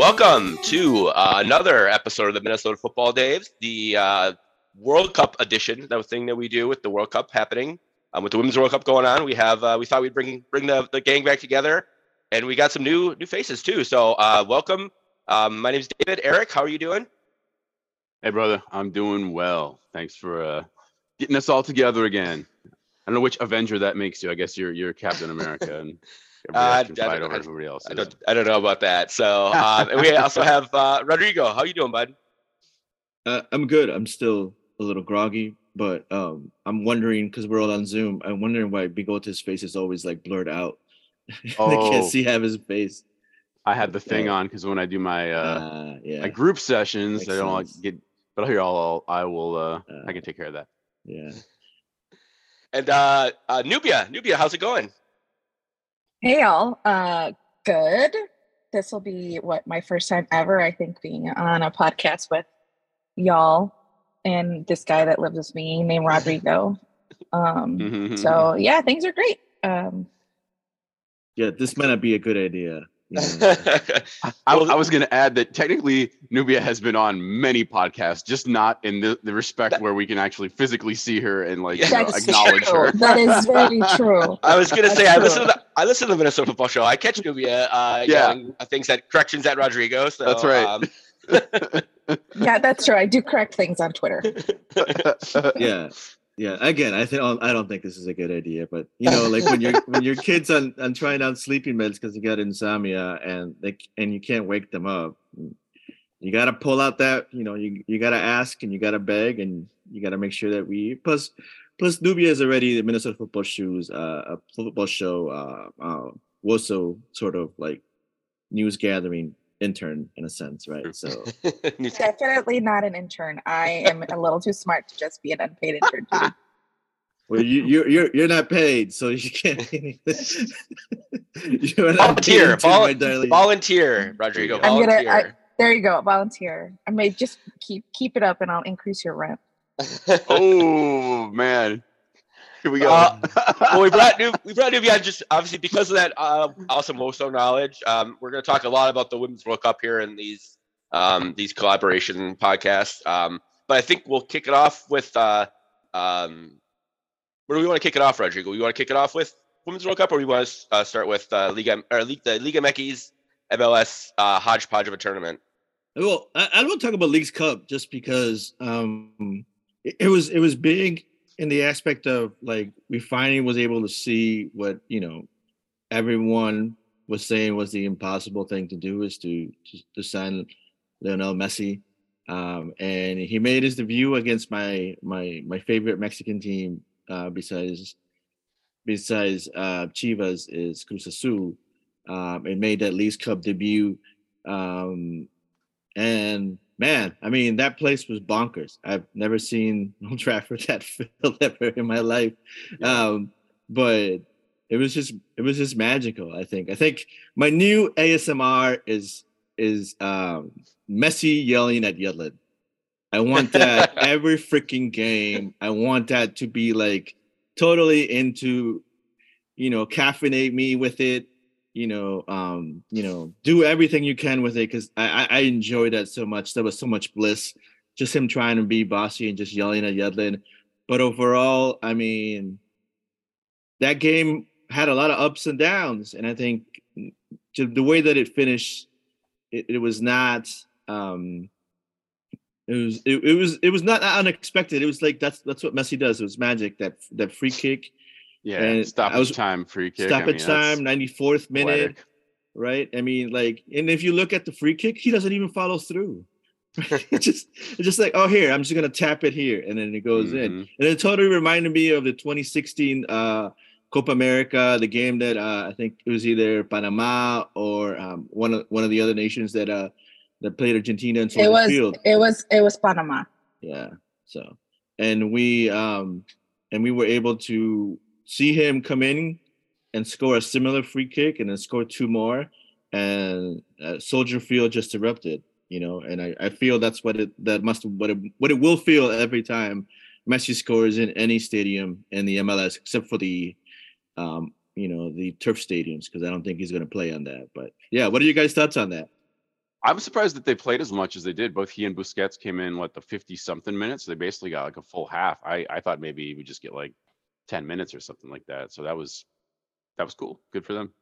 Welcome to uh, another episode of the Minnesota Futbol Daves, the uh, World Cup edition. That thing that we do with the World Cup happening, um, with the Women's World Cup going on. We have uh, we thought we'd bring bring the, the gang back together, and we got some new new faces too. So uh, welcome. Um, my name is David. Eric, how are you doing? Hey, brother, I'm doing well. Thanks for uh, getting us all together again. I don't know which Avenger that makes you. I guess you're you're Captain America and Uh, can I don't- over I- everybody else. I don't I don't know about that. So um, and we also have uh, Rodrigo. How you doing, bud? Uh, I'm good. I'm still a little groggy, but um, I'm wondering because we're all on Zoom. I'm wondering why Bigote's face is always like blurred out. I Oh. can't see have his face. I had the thing Yeah. on because when I do my uh, Uh, yeah, my group sessions, Makes I don't like sense. get. But here, I'll, I'll I will uh, I Uh, can take care of that. yeah. And uh, uh, Nubia, Nubia, how's it going? Hey y'all. Uh good. This will be what my first time ever, I think, being on a podcast with y'all and this guy that lives with me named Rodrigo. Um Mm-hmm. so yeah, things are great. Um Yeah, this might not be a good idea. you. I, Well, I was going to add that technically Nubia has been on many podcasts, just not in the, the respect That- where we can actually physically see her and like you know, acknowledge true. her. That is very true. I was gonna That's say I listen to the I listen to the Minnesota Football Show. I catch Nubia uh, Yeah. yelling things at corrections at Rodrigo. So That's right. Um, Yeah, that's true. I do correct things on Twitter. yeah, yeah. Again, I think I don't think this is a good idea. But you know, like when your when your kids on on trying out sleeping meds because they got insomnia and they and you can't wake them up. You got to pull out that you know you you got to ask and you got to beg and you got to make sure that we plus plus Nubia is already the Minnesota Football Shoes uh, a football show uh, uh sort of like news gathering intern in a sense, right? So Definitely not an intern. I am a little too smart to just be an unpaid intern. too. Well, you you're you're, you're not paid, so you can't. you're not volunteer, paid to, my vol- darling. volunteer, Rodrigo. I'm gonna- I- Volunteer. There you go, volunteer. I may just keep keep it up and I'll increase your rent. oh man, here we go. Uh, well, we brought new, we brought Nubia just obviously because of that uh, awesome WOSO knowledge. Um, we're going to talk a lot about the Women's World Cup here in these um, these collaboration podcasts. Um, but I think we'll kick it off with uh, um, where do we want to kick it off, Rodrigo? We want to kick it off with Women's World Cup, or we want to uh, start with uh, Liga or Liga, the Liga MX MLS uh, hodgepodge of a tournament? Well, I, I don't talk about Leagues Cup just because um, it, it was it was big in the aspect of like we finally was able to see what you know everyone was saying was the impossible thing to do is to to, to sign Lionel Messi, um, and he made his debut against my my my favorite Mexican team uh, besides besides uh, Chivas is Cruz Azul, um, and made that Leagues Cup debut. Um, and man, I mean, that place was bonkers. I've never seen Old Trafford that filled ever in my life. Um, but it was just it was just magical, I think. I think my new ASMR is is um Messi yelling at Yedlin. I want that every freaking game. I want that to be like totally into, you know, caffeinate me with it you know, um, you know, do everything you can with it because I, I enjoyed that so much. There was so much bliss, just him trying to be bossy and just yelling at Yedlin. But overall, I mean, that game had a lot of ups and downs, and I think the way that it finished, it, it was not. Um, it was it, it was it was not unexpected. It was like that's that's what Messi does. It was magic. That that free kick, yeah, and stoppage I was- time free kick. I mean, stoppage time, ninety fourth minute poetic. right? I mean, like, and if you look at the free kick, he doesn't even follow through. it's just, it's just like, oh, here, I'm just gonna tap it here, and then it goes in. Mhm. And it totally reminded me of the 2016 uh, Copa America, the game that uh, I think it was either Panama or um, one of one of the other nations that uh, that played Argentina in It Soldier was Field. it was it was Panama. Yeah. So, and we um and we were able to see him come in and score a similar free kick and then score two more, and uh, Soldier Field just erupted. You know, and I, I feel that's what it that must what it what it will feel every time Messi scores in any stadium in the MLS except for the um you know the turf stadiums because I don't think he's going to play on that. But yeah, what are you guys' thoughts on that? I'm surprised that they played as much as they did. Both he and Busquets came in what the 50 something minutes. So they basically got like a full half. I I thought maybe we just get like 10 minutes or something like that. So that was that was cool. Good for them.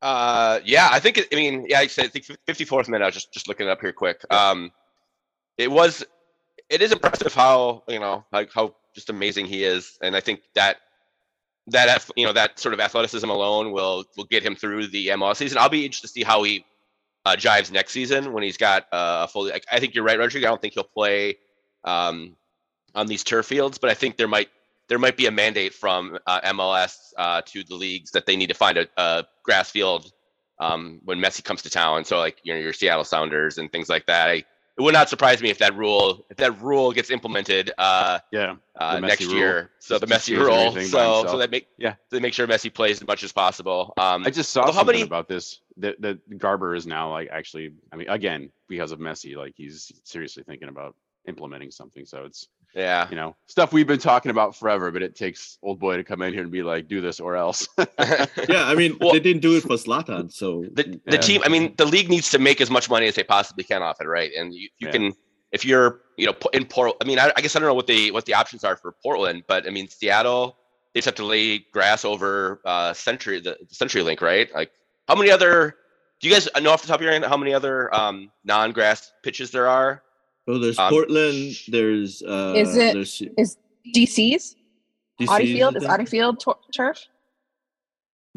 Uh, yeah, I think. It, I mean, yeah, I said I think 54th minute. I was just just looking it up here quick. Um, it was, it is impressive how you know like how just amazing he is, and I think that that you know that sort of athleticism alone will will get him through the MLS season. I'll be interested to see how he uh, jives next season when he's got uh, a fully. Like, I think you're right, Rodrigo. I don't think he'll play um, on these turf fields, but I think there might there might be a mandate from uh, MLS uh, to the leagues that they need to find a, a grass field um, when Messi comes to town. So like you know your Seattle Sounders and things like that. I, it would not surprise me if that rule if that rule gets implemented uh, Yeah. uh, next rule. year. So the Messi rule. So so that make Yeah. they make sure Messi plays as much as possible. Um, I just saw something many- about this that that Garber is now like actually. I mean, again, because of Messi, like he's seriously thinking about implementing something. So it's yeah. you know stuff we've been talking about forever, but it takes old boy to come in here and be like, do this or else. Yeah, I mean Well- they didn't do it for Zlatan, so the, the Yeah. team i mean the league needs to make as much money as they possibly can off it right and you, you Yeah. can if you're you know in port i mean I, I guess i don't know what the what the options are for portland but i mean seattle they just have to lay grass over uh century the century link right like how many other do you guys know off the top of your head how many other um non-grass pitches there are so there's Um, Portland, there's uh Is it- there's Is DC's DC, Audi Field? Is there? Audi Field tor- turf?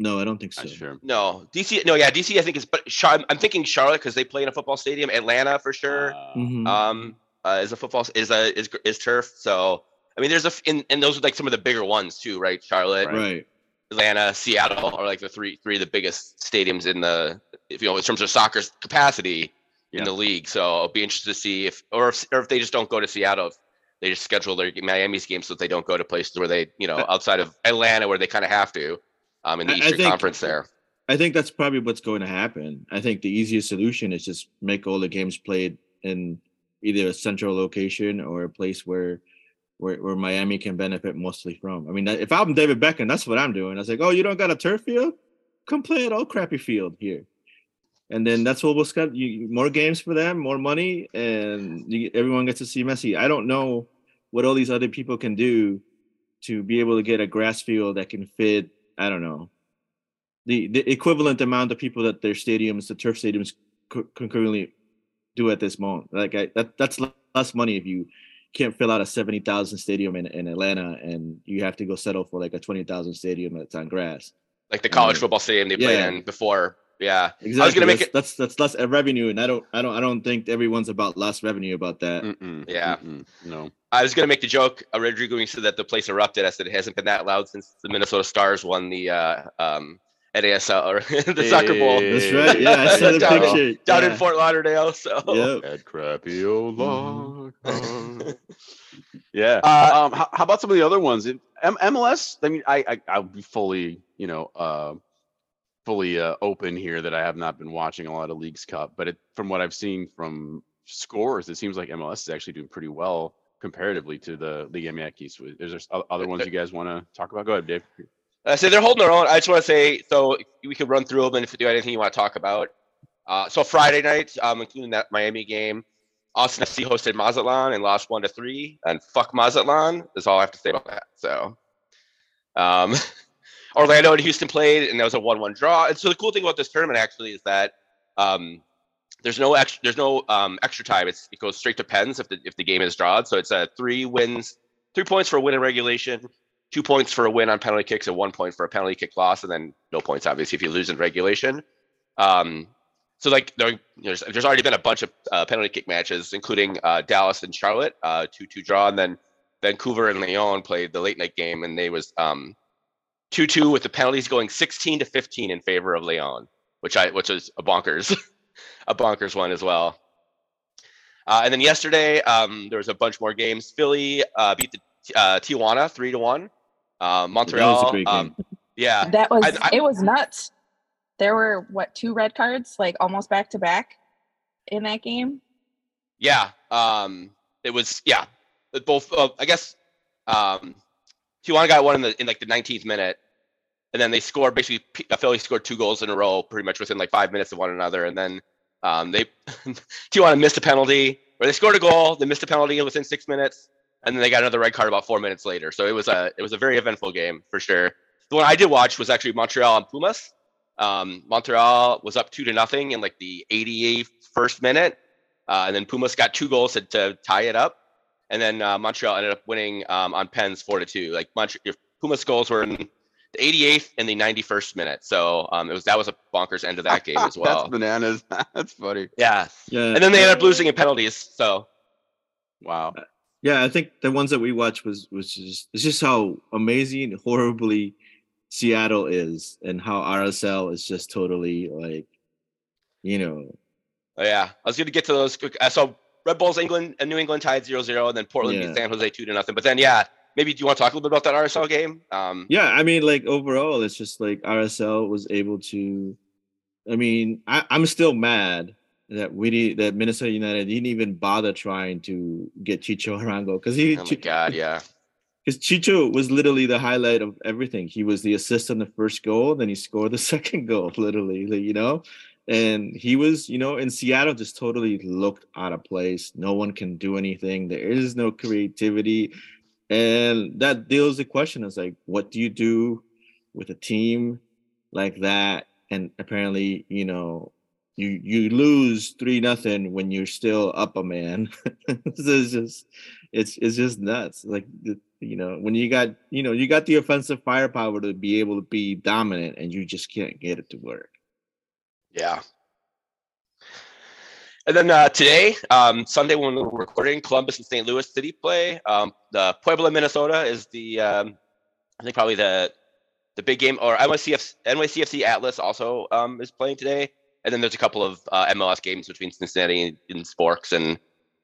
No, I don't think so. Not sure. no dc no yeah dc i think is but Char- i'm thinking charlotte because they play in a football stadium atlanta for sure Uh, um uh, is a football is a is is turf so i mean there's a and, and those are like some of the bigger ones too right charlotte right. atlanta seattle are like the three three of the biggest stadiums in the if you know in terms of soccer capacity Yeah. in the league so i'll be interested to see if or if or if they just don't go to seattle if they just schedule their miami's games so that they don't go to places where they you know outside of atlanta where they kind of have to um in the I- I eastern think- conference there I think that's probably what's going to happen. I think the easiest solution is just make all the games played in either a central location or a place where where, where Miami can benefit mostly from. I mean, if I'm David Beckham, that's what I'm doing. I was like, oh, you don't got a turf field? Come play at old crappy field here. And then that's what we'll get You, more games for them, more money, and you, everyone gets to see Messi. I don't know what all these other people can do to be able to get a grass field that can fit. I don't know the the equivalent amount of people that their stadiums, the turf stadiums, co- concurrently do at this moment. Like I, that that's le- less money if you can't fill out a seventy thousand stadium in, in Atlanta and you have to go settle for like a twenty thousand stadium that's on grass. like the college Mm. football stadium they played in before yeah Exactly. gonna make that's, it- that's that's less uh, revenue, and I don't I don't I don't think everyone's about less revenue about that. mm-mm, Yeah. mm-mm, No. I was gonna make the joke, uh, Rodrigo, when you said that the place erupted. I said it hasn't been that loud since the Minnesota Stars won the uh, um, NASL or the soccer bowl That's right. Yeah, I saw the Down in- picture. down yeah. in Fort Lauderdale. So Yep. At crappy old log. yeah. Uh, um, how, how about some of the other ones? It- M- MLS. I mean, I, I I'll be fully, you know, uh, fully uh, open here that I have not been watching a lot of Leagues Cup, but it, from what I've seen from scores, it seems like MLS is actually doing pretty well comparatively to the Liga MX. Is there other ones you guys want to talk about? Go ahead, Dave. I say they're holding their own. I just want to say so we could run through them and if you do anything you want to talk about. Uh, so Friday night, um, including that Miami game, Austin FC hosted Mazatlan and lost one to three. And fuck Mazatlan is all I have to say about that. So, um, Orlando and Houston played, and that was a one-one draw. And so the cool thing about this tournament actually is that um, there's no extra there's no um, extra time. It's it goes straight to pens if the if the game is drawn. So it's a three wins, three points for a win in regulation, two points for a win on penalty kicks, and one point for a penalty kick loss, and then no points obviously if you lose in regulation. Um, so like there, there's there's already been a bunch of uh, penalty kick matches, including uh, Dallas and Charlotte, uh, two two draw, and then Vancouver and León played the late night game, and they was um, two two with the penalties going 16 to 15 in favor of León, which I which was a bonkers, a bonkers one as well. Uh, and then yesterday, um, there was a bunch more games. Philly uh, beat the uh, Tijuana three to one. Uh, Montreal, great um, yeah, That was I- it was nuts. There were what two red cards, like almost back to back in that game. Yeah. Um, it was yeah. Both uh, I guess um, Tijuana got one in the in like the 19th minute, and then they scored basically. P- Philly scored two goals in a row, pretty much within like five minutes of one another, and then um, they Tijuana missed a penalty, or they scored a goal, they missed a penalty within six minutes, and then they got another red card about four minutes later. So it was a it was a very eventful game for sure. The one I did watch was actually Montreal and Pumas. Um, Montreal was up two to nothing in like the 88th first minute, uh, and then Pumas got two goals to, to tie it up, and then uh, Montreal ended up winning um, on pens four to two. Like Montreal, Pumas goals were in the 88th and the 91st minute, so um, it was that was a bonkers end of that game as well. That's bananas. That's funny. yeah, Yeah. and then they ended up losing in penalties. So Wow. Yeah, I think the ones that we watched was was just it's just how amazing, horribly Seattle is, and how RSL is just totally like, you know, Oh, yeah, I was going to get to those. Quick. I saw Red Bulls England and New England tied 0-0, and then Portland Yeah. beat San Jose two to nothing. But then, yeah, maybe do you want to talk a little bit about that RSL game? Um, yeah. I mean, like overall, it's just like RSL was able to. I mean, I, I'm still mad that we did, that Minnesota United didn't even bother trying to get Chicho Arango because he oh my god, yeah, because Chicho was literally the highlight of everything. He was the assist on the first goal, then he scored the second goal, literally, like, you know. And he was, you know, in Seattle just totally looked out of place. No one can do anything. There is no creativity. And that deals the question is like, what do you do with a team like that? And apparently, you know, you you lose three nothing when you're still up a man. this is just it's it's just nuts. Like you know, when you got you know you got the offensive firepower to be able to be dominant, and you just can't get it to work. Yeah. And then uh, today, um, Sunday when we're recording, Columbus and St. Louis City play. Um, the Puebla, Minnesota is the um, I think probably the the big game, or NYCFC, NYCFC Atlas also um, is playing today. And then there's a couple of uh, MLS games between Cincinnati and, and Sporks and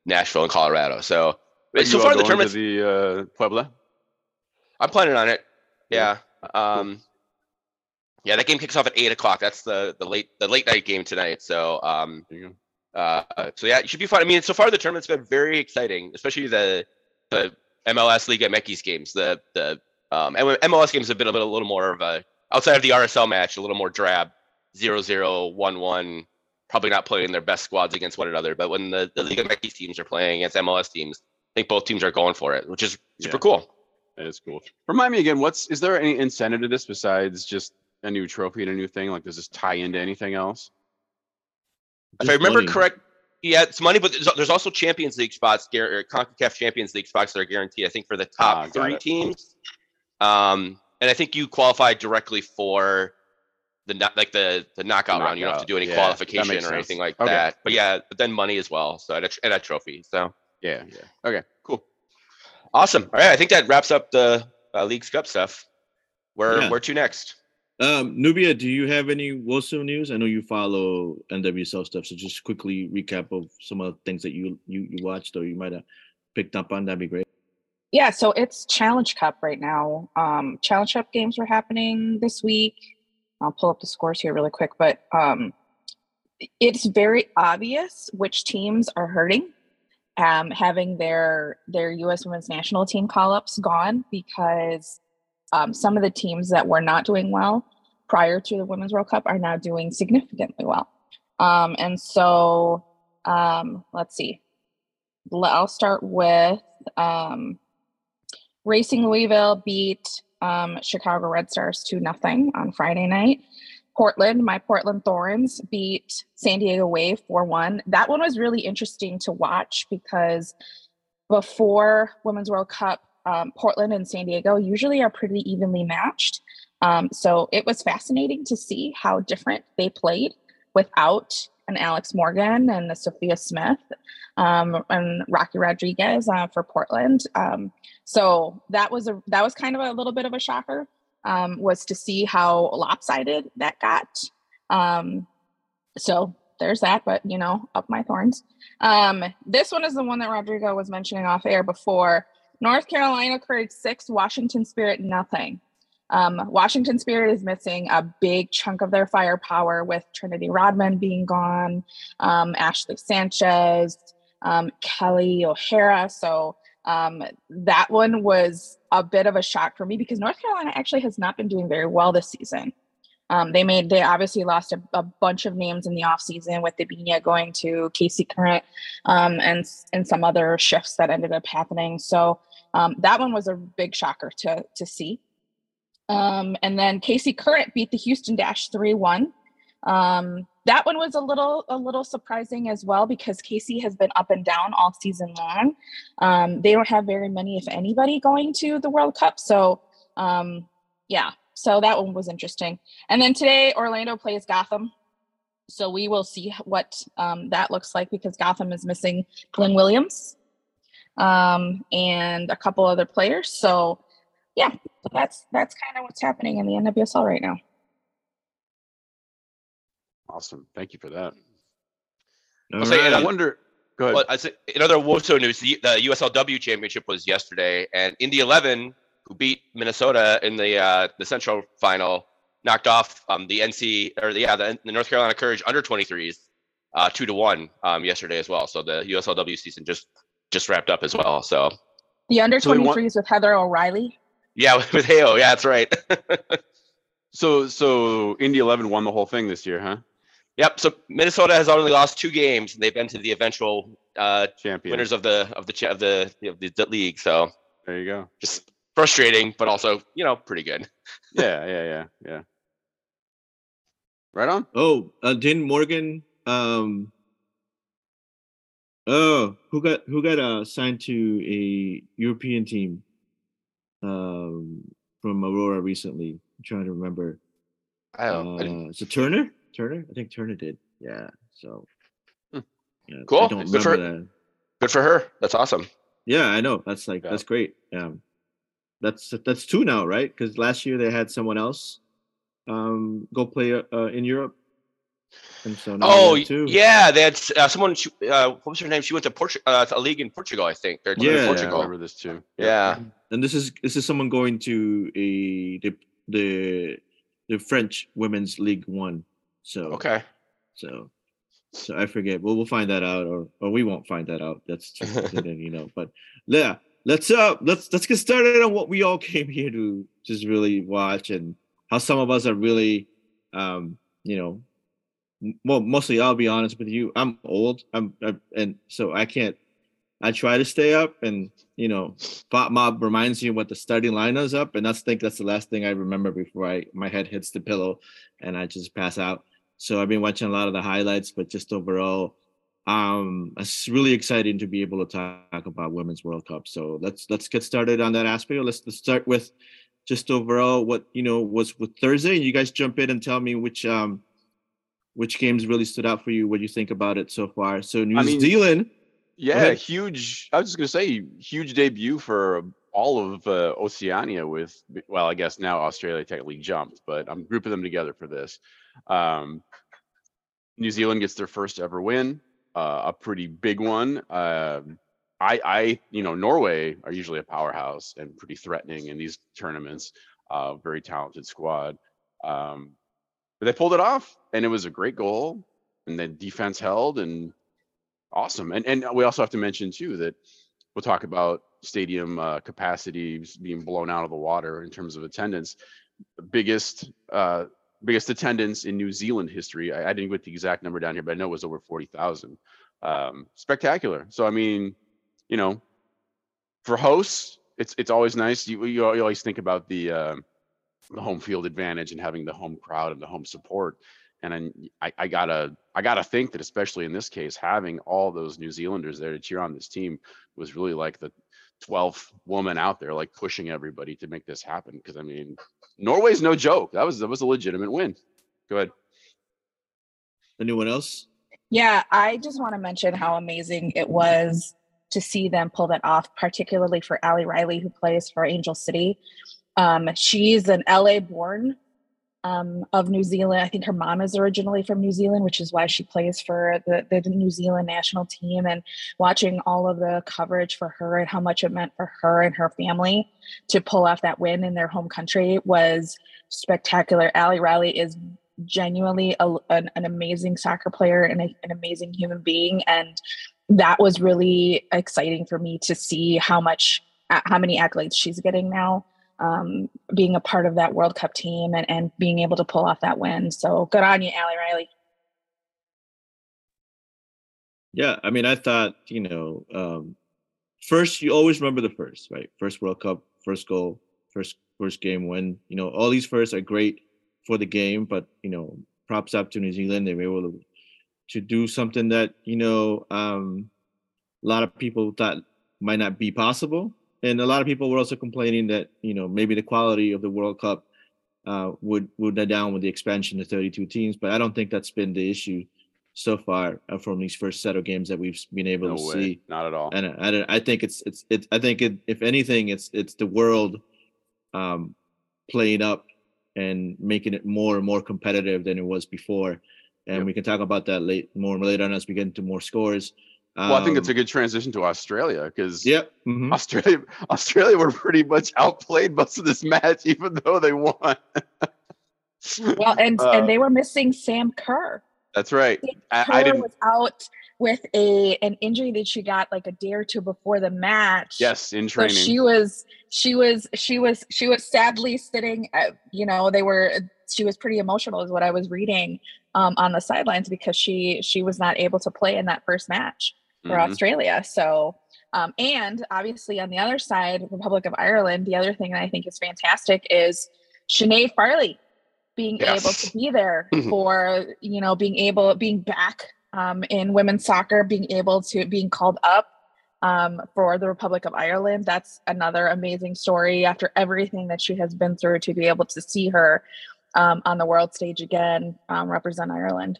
Nashville and Colorado. So Are so far the tournament, to the uh, Puebla. I'm planning on it. Yeah. Yeah. Um, yeah, that game kicks off at eight o'clock. That's the the late the late night game tonight. So um, There you go. uh, so yeah, it should be fun. I mean, so far the tournament's been very exciting, especially the the MLS Liga MX games. The the um, and MLS games have been a little, a little more of a outside of the RSL match, a little more drab, 0-0, 1-1, Probably not playing their best squads against one another. But when the, the Liga MX teams are playing against MLS teams, I think both teams are going for it, which is super Yeah. cool. Is cool. Remind me again, what's is there any incentive to this besides just a new trophy and a new thing? Like, does this tie into anything else? if I remember money. correct, yeah, it's money, but there's, there's also Champions League spots, guar- or CONCACAF Champions League spots that are guaranteed. I think for the top Ah, three it. teams, um, and I think you qualify directly for the no- like the the knockout round. You don't have to do any Yeah, qualification or anything like Okay. that. But yeah, but then money as well. So and a, and a trophy. So Yeah, yeah. Okay, cool. awesome. All right, I think that wraps up the uh, League's Cup stuff. Where Yeah. where to next? Um, Nubia, do you have any WoSo news? I know you follow NWSL stuff, so just quickly recap of some of the things that you you, you watched or you might have picked up on. That'd be great. Yeah, so it's Challenge Cup right now. Um, Challenge Cup games were happening this week. I'll pull up the scores here really quick, but um, it's very obvious which teams are hurting. Um, having their their U.S. Women's National Team call ups gone because um, some of the teams that were not doing well prior to the Women's World Cup are now doing significantly well. Um, and so um, let's see. I'll start with um, Racing Louisville beat um, Chicago Red Stars 2 nothing on Friday night. Portland, my Portland Thorns beat San Diego Wave 4 1. That one was really interesting to watch because before Women's World Cup, um, Portland and San Diego usually are pretty evenly matched. Um, so it was fascinating to see how different they played without an Alex Morgan and a Sophia Smith um, and Rocky Rodriguez uh, for Portland. Um, so that was a that was kind of a little bit of a shocker. Um, was to see how lopsided that got. Um, so there's that, but you know, up my thorns. Um, this one is the one that Rodrigo was mentioning off air before. North Carolina Courage six, Washington Spirit nothing. Um, Washington Spirit is missing a big chunk of their firepower with Trinity Rodman being gone, um, Ashley Sanchez, um, Kelly O'Hara. So um, that one was a bit of a shock for me because North Carolina actually has not been doing very well this season. Um, they made they obviously lost a, a, bunch of names in the offseason with Debinha going to KC Current um, and and some other shifts that ended up happening. So um, that one was a big shocker to to see. Um, and then KC Current beat the Houston Dash three one. Um, that one was a little a little surprising as well because KC has been up and down all season long. Um, they don't have very many, if anybody, going to the World Cup. So yeah, so that one was interesting. And then today, Orlando plays Gotham. So we will see what um, that looks like because Gotham is missing Lynn Williams um, and a couple other players. So yeah, that's that's kind of what's happening in the NWSL right now. Awesome, thank you for that. I'll say, I wonder. Go ahead. Well, I say, in other WOSO news, the, the USLW championship was yesterday, and Indy 11 who beat Minnesota in the uh, the Central Final, knocked off um, the NC or the, yeah the, the North Carolina Courage under 23s uh, two to one um, yesterday as well. So the USLW season just just wrapped up as well. So the under 23s with Heather O'Reilly. Yeah, with, with Heo. Yeah, that's right. so so Indy 11 won the whole thing this year, huh? Yep. So Minnesota has only lost two games, and they've been to the eventual uh, champion winners of the of the of the of the, the league. So there you go. Just frustrating, but also you know pretty good. yeah, yeah, yeah, yeah. Right on. Oh, uh, didn't Morgan? Um, oh, who got who got uh, signed to a European team? Um, from Aurora recently. I'm trying to remember. I don't. Uh, so Turner, Turner, I think Turner did. Yeah. So. Hmm. Yeah, cool. Good for, that. Good for her. That's awesome. Yeah, I know. That's like yeah. that's great. Um, that's that's two now, right? Because last year they had someone else um, go play uh, in Europe. And so oh yeah, they had uh, someone. Uh, what was her name? She went to Portugal, uh, a league in Portugal, I think. They're yeah, Portugal. I remember this too. Yeah. yeah. and this is this is someone going to a the the the French women's league one. So okay, so so I forget. Well, we'll find that out, or or we won't find that out. That's just you know. But yeah, let's uh let's let's get started on what we all came here to just really watch and how some of us are really um you know well mostly i'll be honest with you i'm old i'm I, and so i can't i try to stay up and you know Bot Mob reminds you what the starting line is up and that's think that's the last thing i remember before i my head hits the pillow and i just pass out. So i've been watching a lot of the highlights but just overall um it's really exciting to be able to talk about women's world cup. So let's let's get started on that aspect. Let's, let's start with just overall what you know was with thursday. And you guys jump in and tell me which um which games really stood out for you what you think about it so far. So new I mean, zealand yeah huge i was just gonna say huge debut for all of uh, oceania with well i guess now australia technically jumped but i'm grouping them together for this. Um new zealand gets their first ever win uh, a pretty big one. Uh, I, I, you know, Norway are usually a powerhouse and pretty threatening in these tournaments. Uh, very talented squad, um, but they pulled it off, and it was a great goal. And the defense held, and awesome. And and we also have to mention too that we'll talk about stadium uh, capacities being blown out of the water in terms of attendance. The biggest uh, biggest attendance in New Zealand history. I, I, didn't get the exact number down here, but I know it was over 40,000. Um, spectacular. So, I mean, you know, for hosts, it's it's always nice. You, you, always think about the uh, the home field advantage and having the home crowd and the home support. And I, I gotta I gotta think that especially in this case, having all those New Zealanders there to cheer on this team was really like the 12th woman out there, like pushing everybody to make this happen. Because I mean, Norway's no joke. That was that was a legitimate win. Go ahead. Anyone else? Yeah, I just want to mention how amazing it was to see them pull that off, particularly for Ali Riley, who plays for Angel City. Um, she's an LA born um, of New Zealand. I think her mom is originally from New Zealand, which is why she plays for the, the New Zealand national team. And watching all of the coverage for her and how much it meant for her and her family to pull off that win in their home country was spectacular. Ali Riley is genuinely a, an, an, amazing soccer player and a, an amazing human being. And that was really exciting for me to see how much how many accolades she's getting now um, being a part of that World Cup team and, and being able to pull off that win. So good on you, Ali Riley. Yeah, I mean, I thought, you know, um, first you always remember the first, right? First World Cup, first goal, first first game win. You know, all these firsts are great for the game, but you know, props up to New Zealand. They were able to to do something that you know um, a lot of people thought might not be possible and a lot of people were also complaining that you know maybe the quality of the World Cup uh, would would die down with the expansion to 32 teams, but I don't think that's been the issue so far uh, from these first set of games that we've been able No to way. see. Not at all. And I, I think it's it's it's I think it, if anything, it's it's the world um, playing up and making it more and more competitive than it was before. And Yep. we can talk about that late more later on as we get into more scores. Well, I think it's a Um, good transition to Australia because Yep. mhm. Australia Australia were pretty much outplayed most of this match, even though they won. Well, and Uh, and they were missing Sam Kerr. That's right. I, Kerr I didn't. was out with a an injury that she got like a day or two before the match. Yes, in So training. she was she was she was she was sadly sitting at, you know they were she was pretty emotional is what I was reading um, on the sidelines because she she was not able to play in that first match for Mhm. Australia. So um, and obviously on the other side, Republic of Ireland, the other thing that I think is fantastic is Sinead Farrelly being able to be there for you know being able being back um, in women's soccer, being able to being called up um, for the Republic of Ireland. That's another amazing story after everything that she has been through to be able to see her um, on the world stage again, um, represent Ireland.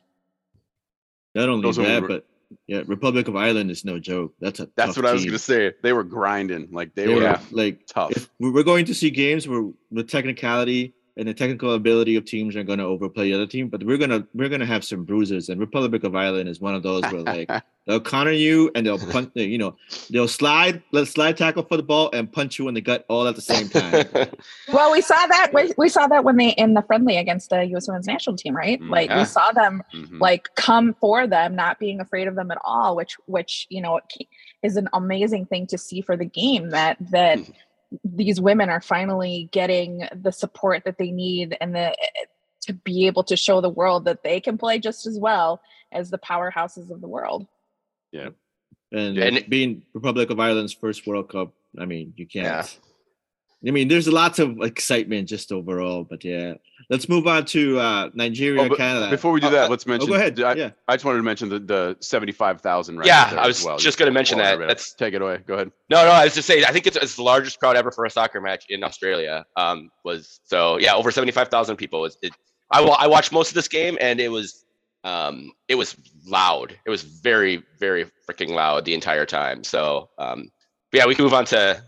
Not only Those are that, re- but yeah, Republic of Ireland is no joke. That's a That's what I was going to say. They were grinding. Like they, They were were like tough. we're going to see games where the technicality and the technical ability of teams are going to overplay the other team, but we're gonna we're gonna have some bruisers. And Republic of Ireland is one of those where like they'll counter you and they'll punch. You know, they'll slide, let slide tackle for the ball and punch you in the gut all at the same time. Well, we saw that we, we saw that when they in the friendly against the U.S. Women's National Team, right? Mm, Like yeah. we saw them Mhm. like come for them, not being afraid of them at all, which which you know is an amazing thing to see for the game that that Mhm. These women are finally getting the support that they need and the to be able to show the world that they can play just as well as the powerhouses of the world. And, And- being Republic of Ireland's first World Cup, I mean, you can't. Yeah. I mean, there's lots of excitement just overall, but yeah. Let's move on to uh, Nigeria, Oh, Canada. Before we do Uh, that, uh, let's oh, mention. go ahead. I, yeah. I just wanted to mention the, the 75,000 Yeah, I was well, just gonna mention that. read it. That's- Take it away. Go ahead. No, no, I was just saying. I think it's, it's the largest crowd ever for a soccer match in Australia. Um, was so yeah, over seventy five thousand people. Was it? I wa- I watched most of this game and it was um it was loud. It was very very freaking loud the entire time. So um, yeah, we can move on to.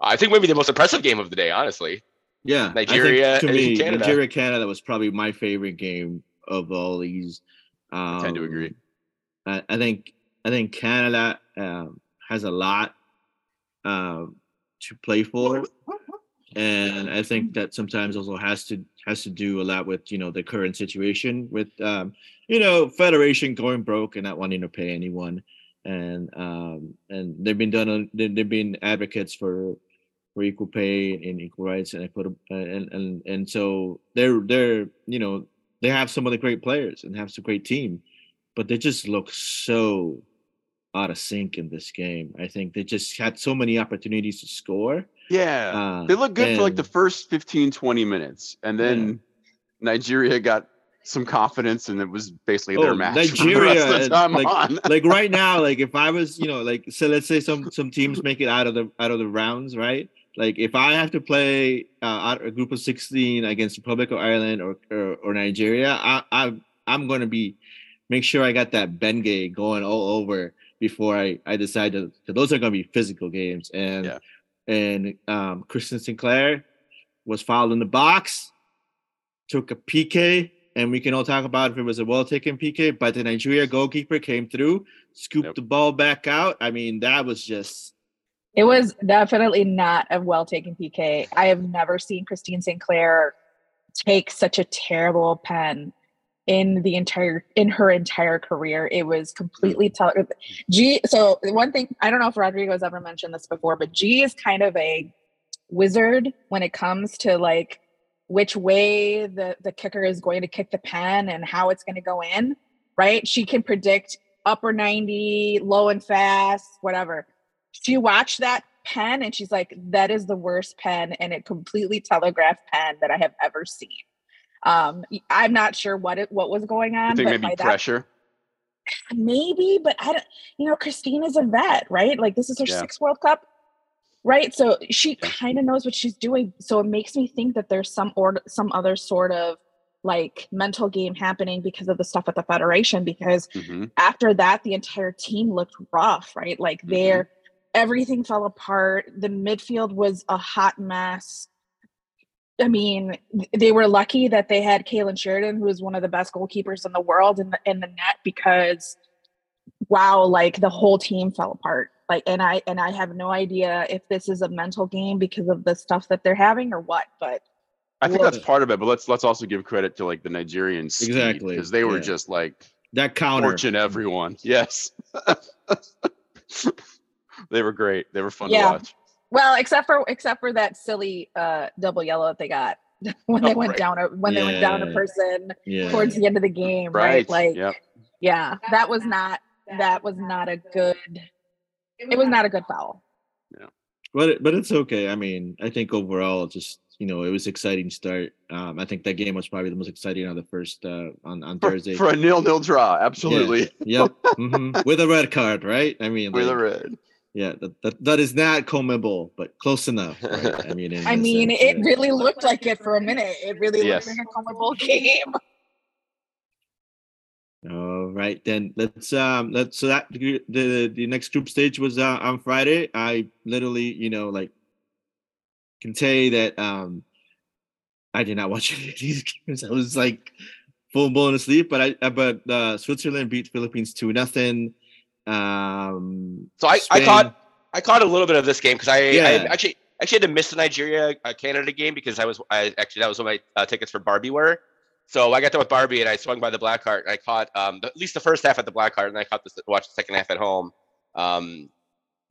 I think maybe the most impressive game of the day, honestly. Yeah, I think Nigeria to me, Canada. Nigeria Canada was probably my favorite game of all these. Um, I tend to agree. I, I think I think Canada um, has a lot um, to play for, and I think that sometimes also has to has to do a lot with you know the current situation with um, you know federation going broke and not wanting to pay anyone, and um, and they've been done they- they've been advocates for for equal pay and equal rights and equitable and and and so they're they're you know they have some of the great players and have some great team, but they just look so out of sync in this game. I think they just had so many opportunities to score. Yeah. Uh, they look good for like the first 15, 20 minutes. And then Nigeria got some confidence and it was basically their Oh, match for the Nigeria, the time like- like right now, like if I was, you know, like so let's say some some teams make it out of the out of the rounds, right? Like if I have to play uh, a group of sixteen against Republic of Ireland or or, or Nigeria, I, I I'm going to be make sure I got that Bengay going all over before I I decide to. those are going to be physical games, and Yeah. and um, Christine Sinclair was fouled in the box, took a PK, and we can all talk about if it was a well taken PK, but the Nigeria goalkeeper came through, scooped Yep. the ball back out. I mean, that was just It was definitely not a well taken PK. I have never seen Christine Sinclair take such a terrible pen in the entire in her entire career. It was completely mm. tell G. So one thing I don't know if Rodrigo's ever mentioned this before, but G is kind of a wizard when it comes to like which way the the kicker is going to kick the pen and how it's going to go in. Right? She can predict upper ninety, low and fast, whatever. She watched that pen and she's like, "That is the worst pen," and it completely telegraphed pen that I have ever seen um, I'm not sure what it what was going on. You think maybe pressure. That, maybe, but I don't. You know, Christine is a vet, right? Like this is her yeah. sixth World Cup, right? So she kind of knows what she's doing. So it makes me think that there's some or some other sort of like mental game happening because of the stuff at the federation. Because mm-hmm. after that, the entire team looked rough, right? Like mm-hmm. there, everything fell apart. The midfield was a hot mess I mean, they were lucky that they had Kailen Sheridan, who is one of the best goalkeepers in the world, in the in the net because wow, like the whole team fell apart. Like, and I and I have no idea if this is a mental game because of the stuff that they're having or what. But I think that's part of it. But let's let's also give credit to like the Nigerians exactly because they were yeah. just like that counter torching everyone. Yes, they were great. They were fun yeah. to watch. Well, except for except for that silly uh double yellow that they got when they oh, went right. down a when yeah. they went down a person yeah. towards the end of the game, right? right? Like yep. yeah, that was not that was not a good it was not a good foul. Yeah. But but it's okay. I mean, I think overall just you know, it was exciting start. Um, I think that game was probably the most exciting on the first uh, on on Thursday for, for a nil nil draw. Absolutely. Yeah. Yep. mm-hmm. With a red card, right? I mean, with like, a red. Yeah, that, that, that is not CONMEBOL, but close enough. Right? I mean, I mean, sense, it yeah. really looked like it for a minute. It really yes. looked like a CONMEBOL game. All right, then let's um let's so that the the next group stage was uh, on Friday. I literally, you know, like can say that um I did not watch any of these games. I was like full blown asleep, but I but uh Switzerland beat Philippines two nothing. Um, so I, I caught I caught a little bit of this game because I, yeah. I actually actually had to miss the Nigeria uh, Canada game because I was I actually that was what my uh, tickets for Barbie were. So I got there with Barbie and I swung by the Black Hart and I caught um, at least the first half at the Black Hart and I caught the watched the second half at home. Um,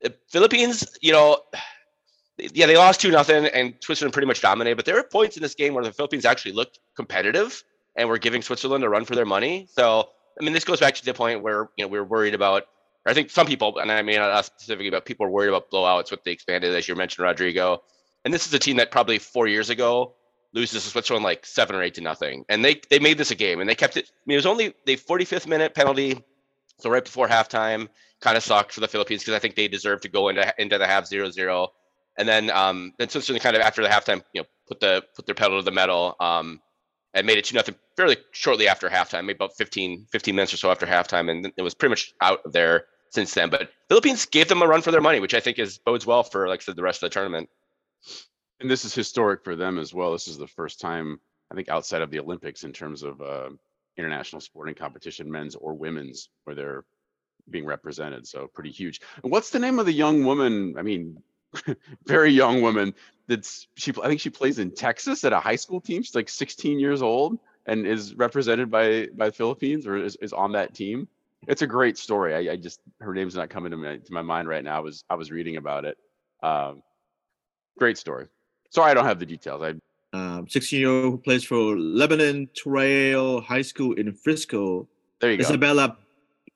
the Philippines, you know, yeah, they lost two nothing and Switzerland pretty much dominated. But there were points in this game where the Philippines actually looked competitive and were giving Switzerland a run for their money. So I mean, this goes back to the point where you know we were worried about I think some people, and I mean not specifically, but people are worried about blowouts with the expanded, as you mentioned, Rodrigo. And this is a team that probably four years ago loses to Switzerland like seven or eight to nothing, and they they made this a game, and they kept it. I mean, it was only the 45th minute penalty, so right before halftime, kind of sucked for the Philippines because I think they deserved to go into into the half zero zero, and then um then Switzerland kind of after the halftime, you know, put the put their pedal to the metal, um, and made it two nothing fairly shortly after halftime, maybe about 15 15 minutes or so after halftime, and it was pretty much out of there since then. But Philippines gave them a run for their money, which I think is bodes well for, like I said, the rest of the tournament. And this is historic for them as well. This is the first time I think outside of the Olympics in terms of uh, international sporting competition, men's or women's, where they're being represented. So pretty huge. And what's the name of the young woman? I mean, very young woman. That's she. I think she plays in Texas at a high school team. She's like 16 years old and is represented by by the Philippines or is, is on that team it's a great story. I, I, just her name's not coming to my to my mind right now. I was I was reading about it. Um, great story. Sorry, I don't have the details. I um, 16 year old who plays for Lebanon Trail High School in Frisco. There you Isabella, go.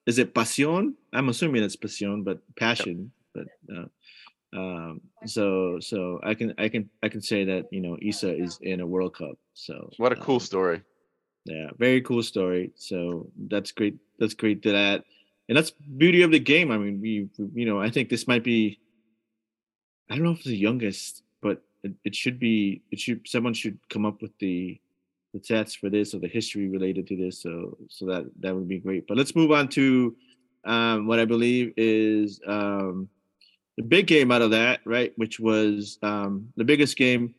is it Passion? I'm assuming it's Passion, but passion. Yep. But uh, um, so so I can I can I can say that you know Isa is in a World Cup. So what a cool um, story. Yeah, very cool story. So that's great. That's great to that, and that's beauty of the game. I mean, we, you know, I think this might be. I don't know if it's the youngest, but it, it should be. It should. Someone should come up with the the stats for this or the history related to this. So so that that would be great. But let's move on to um, what I believe is um, the big game out of that, right? Which was um, the biggest game.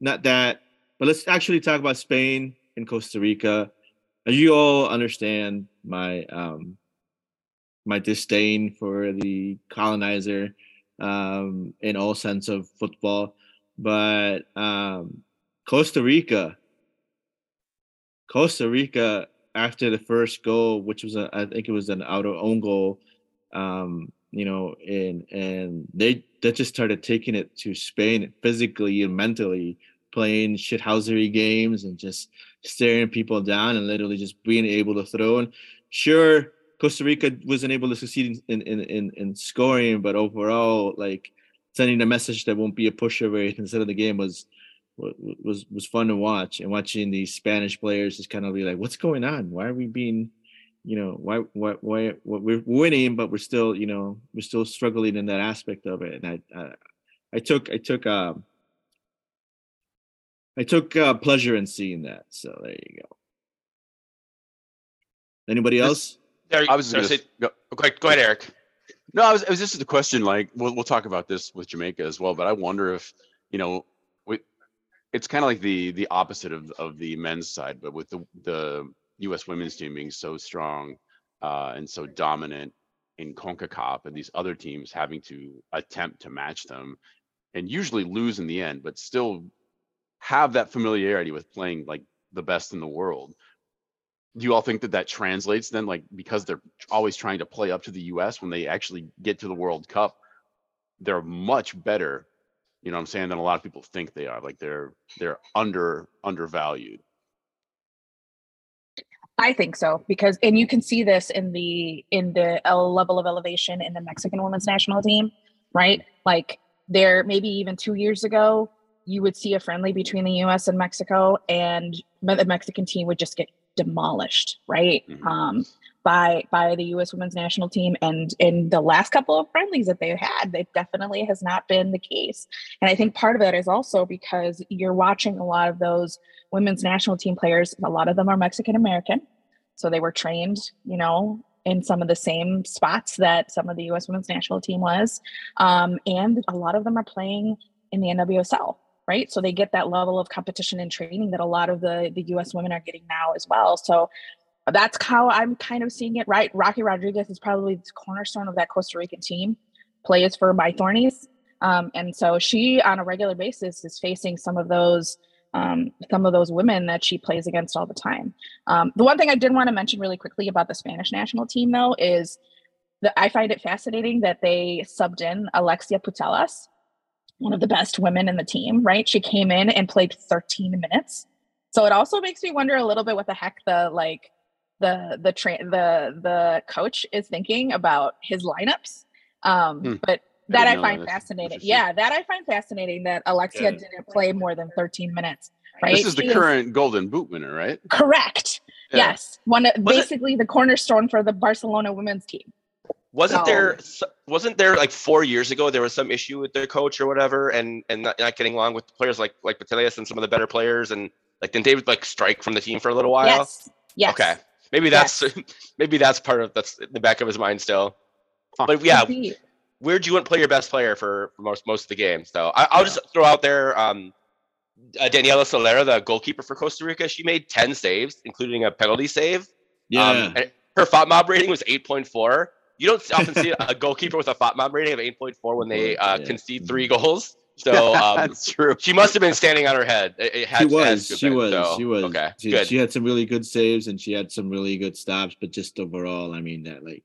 Not that, but let's actually talk about Spain and Costa Rica. As you all understand, my um, my disdain for the colonizer um, in all sense of football, but um, Costa Rica, Costa Rica. after the first goal, which was a, I think it was an out of own goal, um, you know, and and they they just started taking it to Spain physically and mentally, playing shithousery games and just staring people down and literally just being able to throw. And sure, Costa Rica wasn't able to succeed in in in, in scoring, but overall, like sending a message that won't be a pushover instead of the game was was was fun to watch and watching these Spanish players just kind of be like, what's going on? Why are we being you know why why why we're winning but we're still you know we're still struggling in that aspect of it and i i, I took i took um i took uh, pleasure in seeing that so there you go anybody else There, I was there, gonna say- go, go, ahead, go ahead, Eric. No, I was, it was just a question. Like, we'll we'll talk about this with Jamaica as well. But I wonder if you know, we, it's kind of like the the opposite of of the men's side, but with the the U.S. women's team being so strong uh, and so dominant in Concacaf, and these other teams having to attempt to match them, and usually lose in the end, but still have that familiarity with playing like the best in the world. Do you all think that that translates then, like because they're always trying to play up to the U.S. when they actually get to the World Cup, they're much better. You know what I'm saying than a lot of people think they are. Like they're they're under undervalued. I think so because, and you can see this in the in the el- level of elevation in the Mexican women's national team, right? Like there, maybe even two years ago, you would see a friendly between the U.S. and Mexico, and the Mexican team would just get demolished, right? Mhm. Um, by by the U.S. women's national team, and in the last couple of friendlies that they've had, it definitely has not been the case. And I think part of that is also because you're watching a lot of those women's national team players, a lot of them are Mexican American. So they were trained, you know, in some of the same spots that some of the US women's national team was. Um, and a lot of them are playing in the NWSL, right? So they get that level of competition and training that a lot of the, the US women are getting now as well. So that's how I'm kind of seeing it, right? Rocky Rodriguez is probably the cornerstone of that Costa Rican team, plays for my Thornies. Um, and so she, on a regular basis, is facing some of those um, some of those women that she plays against all the time. Um, the one thing I did want to mention really quickly about the Spanish national team, though, is that I find it fascinating that they subbed in Alexia Putellas, one of the best women in the team. Right, she came in and played 13 minutes. So it also makes me wonder a little bit what the heck the like the the train the the coach is thinking about his lineups. Um, Hmm. But that didn't I find that. Fascinating. Yeah, that I find fascinating that Alexia Yeah. didn't play more than 13 minutes. Right. This is the She current Golden Boot winner, right? correct. Yeah. Yes, one of- Was it- basically the cornerstone for the Barcelona women's team. Wasn't So- there? Wasn't there like four years ago there was some issue with their coach or whatever, and and not, not getting along with the players like like Putellas and some of the better players, and like didn't David like strike from the team for a little while? Yes. Yes. Okay, maybe that's maybe that's part of that's in the back of his mind still. Huh. But yeah, Indeed. where'd you want to play your best player for, for most most of the games? So I, I'll just throw out there um, uh, Daniela Solera, the goalkeeper for Costa Rica. She made ten saves, including a penalty save. yeah Um, and her FOTMOB rating was eight point four. You don't often see a goalkeeper with a FOTMOB rating of eight point four when they uh, Yeah. concede three goals. So um, That's true. she must have been standing on her head. It, had, she was she been, was so, she was okay. she, good. she had some really good saves and she had some really good stops but just overall i mean that like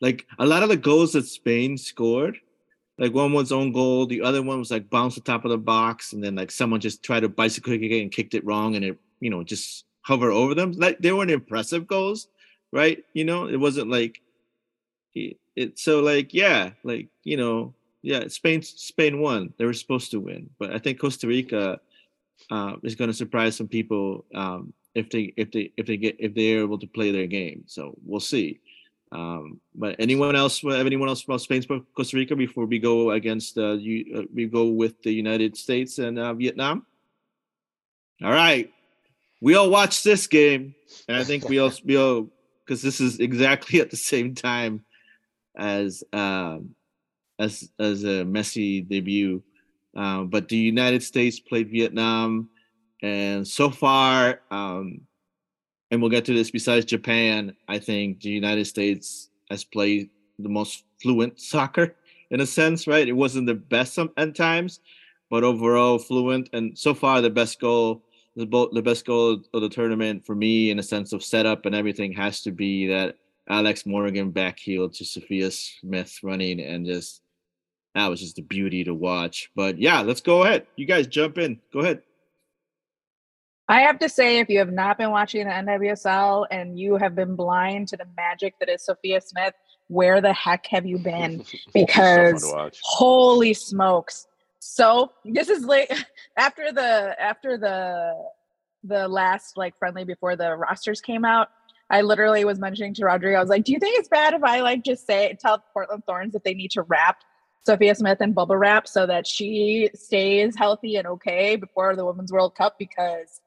like a lot of the goals that spain scored like one was own goal the other one was like bounced the top of the box and then like someone just tried to bicycle kick it and kicked it wrong and it you know just hover over them like they weren't impressive goals right you know it wasn't like it, it so like yeah like you know yeah spain spain won they were supposed to win but i think costa rica uh, is going to surprise some people um, if they if they if they get if they're able to play their game. So we'll see. Um, but anyone else have anyone else about Spain, Costa Rica before we go against uh, you? Uh, we go with the United States and uh, Vietnam. All right, we all watched this game, and I think we all we all because this is exactly at the same time as um, as as a Messi debut. Um, but the United States played Vietnam, and so far, um, and we'll get to this. Besides Japan, I think the United States has played the most fluent soccer in a sense, right? It wasn't the best some at times, but overall fluent. And so far, the best goal the best goal of the tournament for me in a sense of setup and everything has to be that Alex Morgan backheel to Sophia Smith running and just that was just a beauty to watch. But yeah, let's go ahead. You guys jump in. Go ahead. I have to say, if you have not been watching the NWSL and you have been blind to the magic that is Sophia Smith, where the heck have you been? Because so holy smokes. So this is like after the after the the last like friendly before the rosters came out. I literally was mentioning to Rodrigo, I was like, Do you think it's bad if I like just say tell Portland Thorns that they need to wrap Sophia Smith and bubble wrap so that she stays healthy and okay before the Women's World Cup because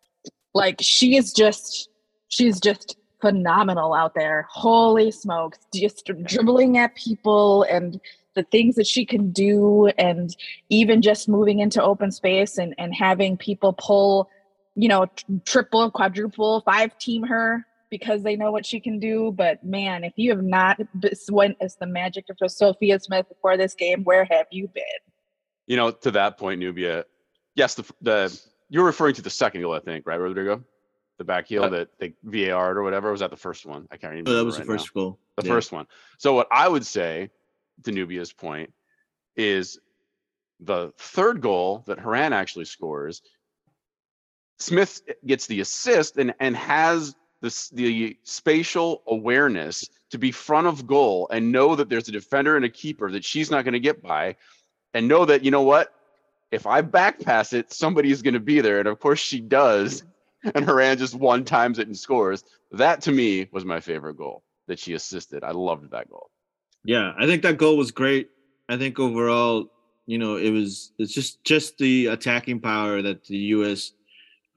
like she is just she's just phenomenal out there. Holy smokes, just dribbling at people and the things that she can do and even just moving into open space and, and having people pull, you know, triple, quadruple, five team her because they know what she can do. But man, if you have not went as the magic of Sophia Smith before this game, where have you been? You know, to that point, Nubia, yes, the the you're referring to the second goal, I think, right, Rodrigo? The back heel uh, that they VAR or whatever. was that the first one? I can't remember. Oh, that was right the first now. goal. The yeah. first one. So what I would say, to Nubia's point, is the third goal that Horan actually scores. Smith gets the assist and and has the, the spatial awareness to be front of goal and know that there's a defender and a keeper that she's not going to get by and know that you know what? If i back pass it somebody's going to be there. And of course she does. And Horan just one times it and scores. That to me was my favorite goal that she assisted. I loved that goal. Yeah i think that goal was great. I think overall you know it was it's just just the attacking power that the us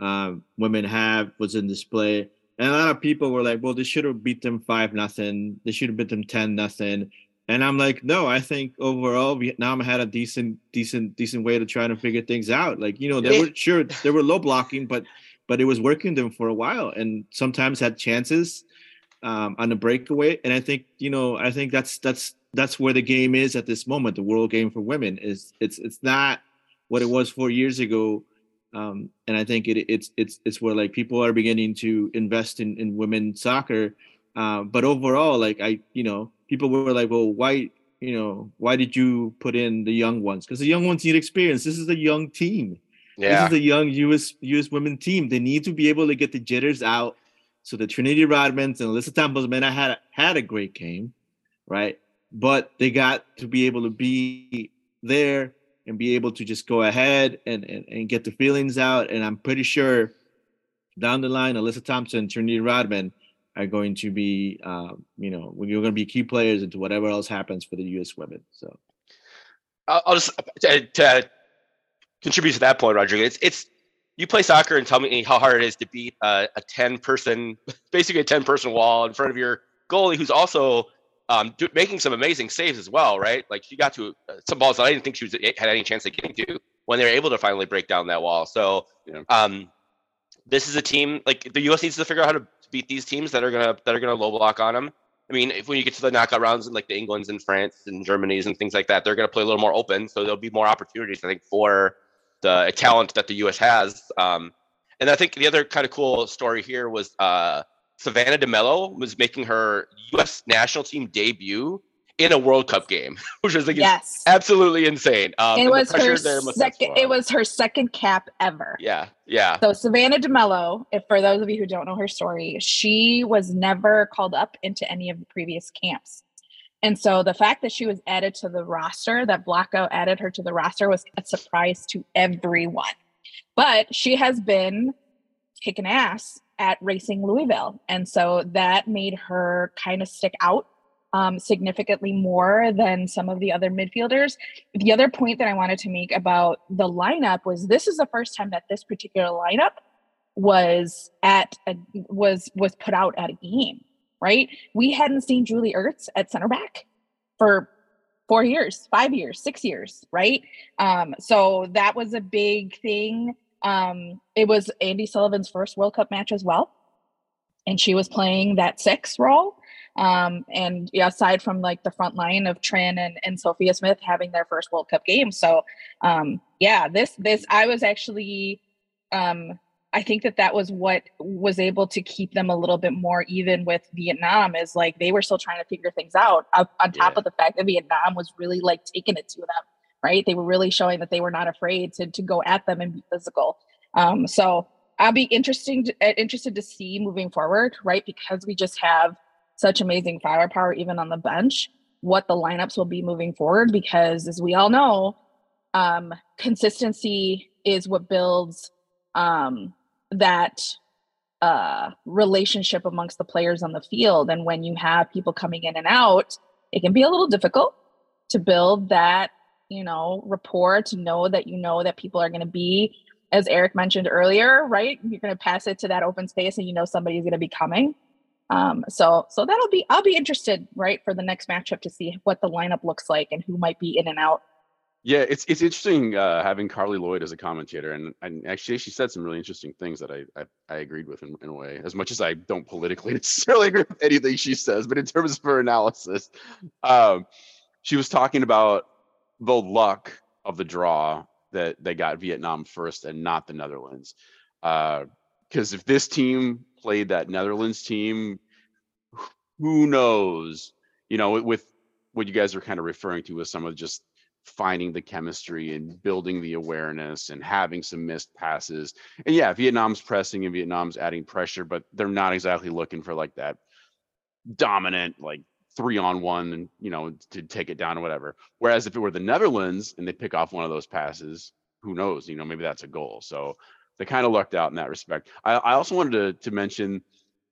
uh, women have was in display and a lot of people were like, well, they should have beat them five nothing. They should have beat them ten nothing. And I'm like, no, I think overall Vietnam had a decent, decent, decent way to try to figure things out. Like, you know, they were sure they were low blocking, but but it was working them for a while and sometimes had chances um, on the breakaway. And I think, you know, I think that's that's that's where the game is at this moment. The world game for women is it's it's not what it was four years ago um, and I think it, it's it's it's where like people are beginning to invest in in women's soccer. Uh, but overall, like I, you know, people were like, well, why, you know, why did you put in the young ones? Because the young ones need experience. This is a young team. Yeah. This is a young U.S. U.S. women team. They need to be able to get the jitters out. So the Trinity Rodmans and Alyssa Campos, man, I had had a great game, right? But they got to be able to be there and be able to just go ahead and, and, and get the feelings out. And I'm pretty sure down the line, Alyssa Thompson, and Trinity Rodman are going to be, um, you know, you're going to be key players into whatever else happens for the U.S. women. So I'll just to, to contribute to that point, Roger. It's it's you play soccer and tell me how hard it is to beat a 10 person, basically a 10 person wall in front of your goalie, who's also um, do, making some amazing saves as well, right? Like she got to uh, some balls that I didn't think she was had any chance of getting to when they were able to finally break down that wall. So, yeah. um, this is a team like the U.S. needs to figure out how to beat these teams that are gonna that are gonna low block on them. I mean, if when you get to the knockout rounds and like the Englands and France and Germany's and things like that, they're gonna play a little more open, so there'll be more opportunities I think for the talent that the U.S. has. Um, and I think the other kind of cool story here was uh, Savannah DeMello was making her U.S. national team debut in a World Cup game, which was like yes. absolutely insane. Um, it was her second. It was her second cap ever. Yeah, yeah. So Savannah DeMello, if for those of you who don't know her story, she was never called up into any of the previous camps. And so the fact that she was added to the roster, that Vlatko added her to the roster, was a surprise to everyone. But she has been kicking ass at Racing Louisville. And so that made her kind of stick out um, significantly more than some of the other midfielders. The other point that I wanted to make about the lineup was this is the first time that this particular lineup was at a, was was put out at a game, right? We hadn't seen Julie Ertz at center back for four years, five years, six years, right? Um, so that was a big thing um, it was Andi Sullivan's first World Cup match as well. And she was playing that six role. Um, and yeah, aside from like the front line of Trin and, and Sophia Smith having their first World Cup game. So um, yeah, this this I was actually um I think that that was what was able to keep them a little bit more even with Vietnam is like they were still trying to figure things out on, on top Yeah. of the fact that Vietnam was really like taking it to them, right? They were really showing that they were not afraid to, to go at them and be physical. Um, so I'll be interesting to, uh, interested to see moving forward, right? Because we just have such amazing firepower even on the bench, what the lineups will be moving forward. Because as we all know, um, consistency is what builds um, that uh, relationship amongst the players on the field. And when you have people coming in and out, it can be a little difficult to build that, you know, rapport to know that you know that people are going to be, as Eric mentioned earlier, right? You're going to pass it to that open space and you know somebody's going to be coming. Um, so so that'll be I'll be interested, right, for the next matchup to see what the lineup looks like and who might be in and out. Yeah, it's it's interesting uh, having Carli Lloyd as a commentator, and and actually she said some really interesting things that I I, I agreed with in, in a way. As much as I don't politically necessarily agree with anything she says, but in terms of her analysis, um, she was talking about the luck of the draw that they got Vietnam first and not the Netherlands. Uh, because if this team played that Netherlands team, who knows? You know, with what you guys are kind of referring to with some of just finding the chemistry and building the awareness and having some missed passes. And yeah, Vietnam's pressing and Vietnam's adding pressure, but they're not exactly looking for like that dominant, like three on one and you know to take it down or whatever. Whereas if it were the Netherlands and they pick off one of those passes, who knows? You know, maybe that's a goal. So they kind of lucked out in that respect. I, I also wanted to to mention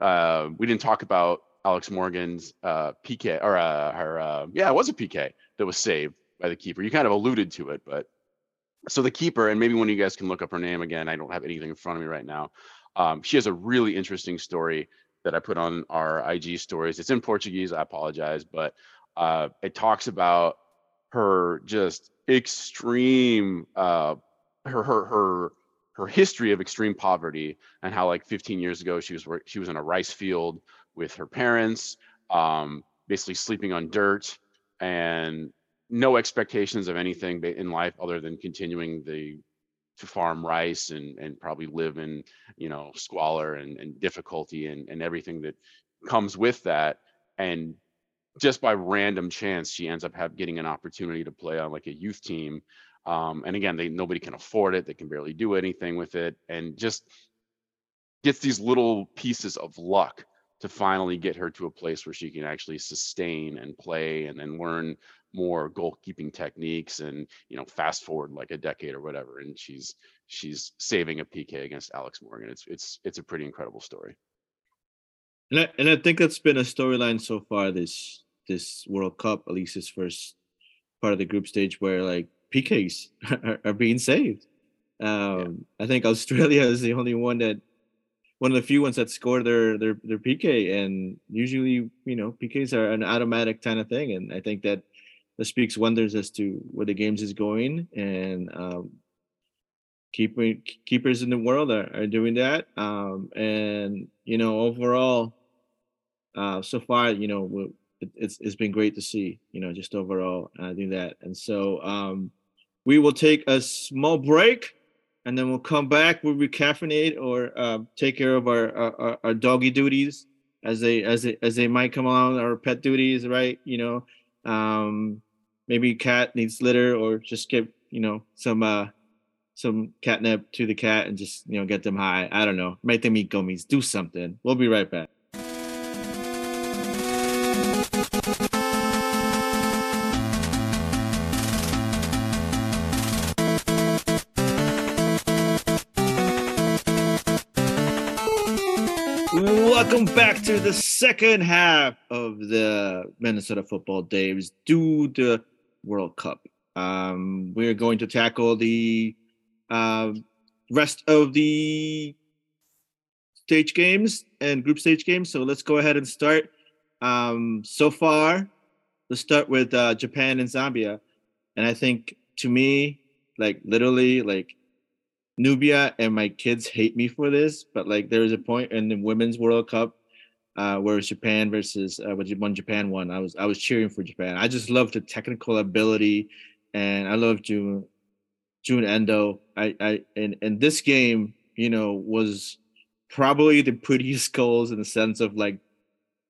uh, we didn't talk about Alex Morgan's uh, PK or uh, her uh, yeah, it was a PK that was saved by the keeper. You kind of alluded to it, but so the keeper, and maybe one of you guys can look up her name again. I don't have anything in front of me right now. Um, she has a really interesting story that I put on our IG stories. It's in Portuguese. I apologize, but uh, it talks about her just extreme uh, her her her her history of extreme poverty and how like 15 years ago she was she was in a rice field with her parents, um, basically sleeping on dirt and no expectations of anything in life other than continuing the to farm rice and and probably live in you know squalor and, and difficulty and and everything that comes with that. And just by random chance she ends up have getting an opportunity to play on like a youth team um, and again they nobody can afford it they can barely do anything with it and just gets these little pieces of luck to finally get her to a place where she can actually sustain and play and then learn more goalkeeping techniques and you know fast forward like a decade or whatever and she's she's saving a PK against Alex Morgan. It's it's it's a pretty incredible story. And I, and I think that's been a storyline so far this this World Cup, at least this first part of the group stage, where like PKs are, are being saved. Um, I think Australia is the only one that one of the few ones that scored their their their PK, and usually you know PKs are an automatic kind of thing, and I think that that speaks wonders as to where the games is going, and um, keepers in the world are, are doing that, um, and you know overall uh, so far, you know, it, it's it's been great to see, you know, just overall uh, doing that. And so um, we will take a small break, and then we'll come back. We'll recaffeinate or uh, take care of our, our our- our doggy duties as they as they as they might come along, our pet duties, right? You know, um, maybe cat needs litter, or just give you know some uh some catnip to the cat and just you know get them high. I don't know, make them eat gummies, do something. We'll be right back. Welcome back to the second half of the Minnesota Futbol Daves do the World Cup. Um, we're going to tackle the uh, rest of the stage games and group stage games. So let's go ahead and start. Um, so far, let's start with uh, Japan and Zambia. And I think to me, like literally, like Nubia and my kids hate me for this, but like there was a point in the Women's World Cup uh, where it's Japan versus uh, when Japan won. I was I was cheering for Japan. I just love the technical ability, and I love June Jun Endo. I I and and this game you know, was probably the prettiest goals in the sense of like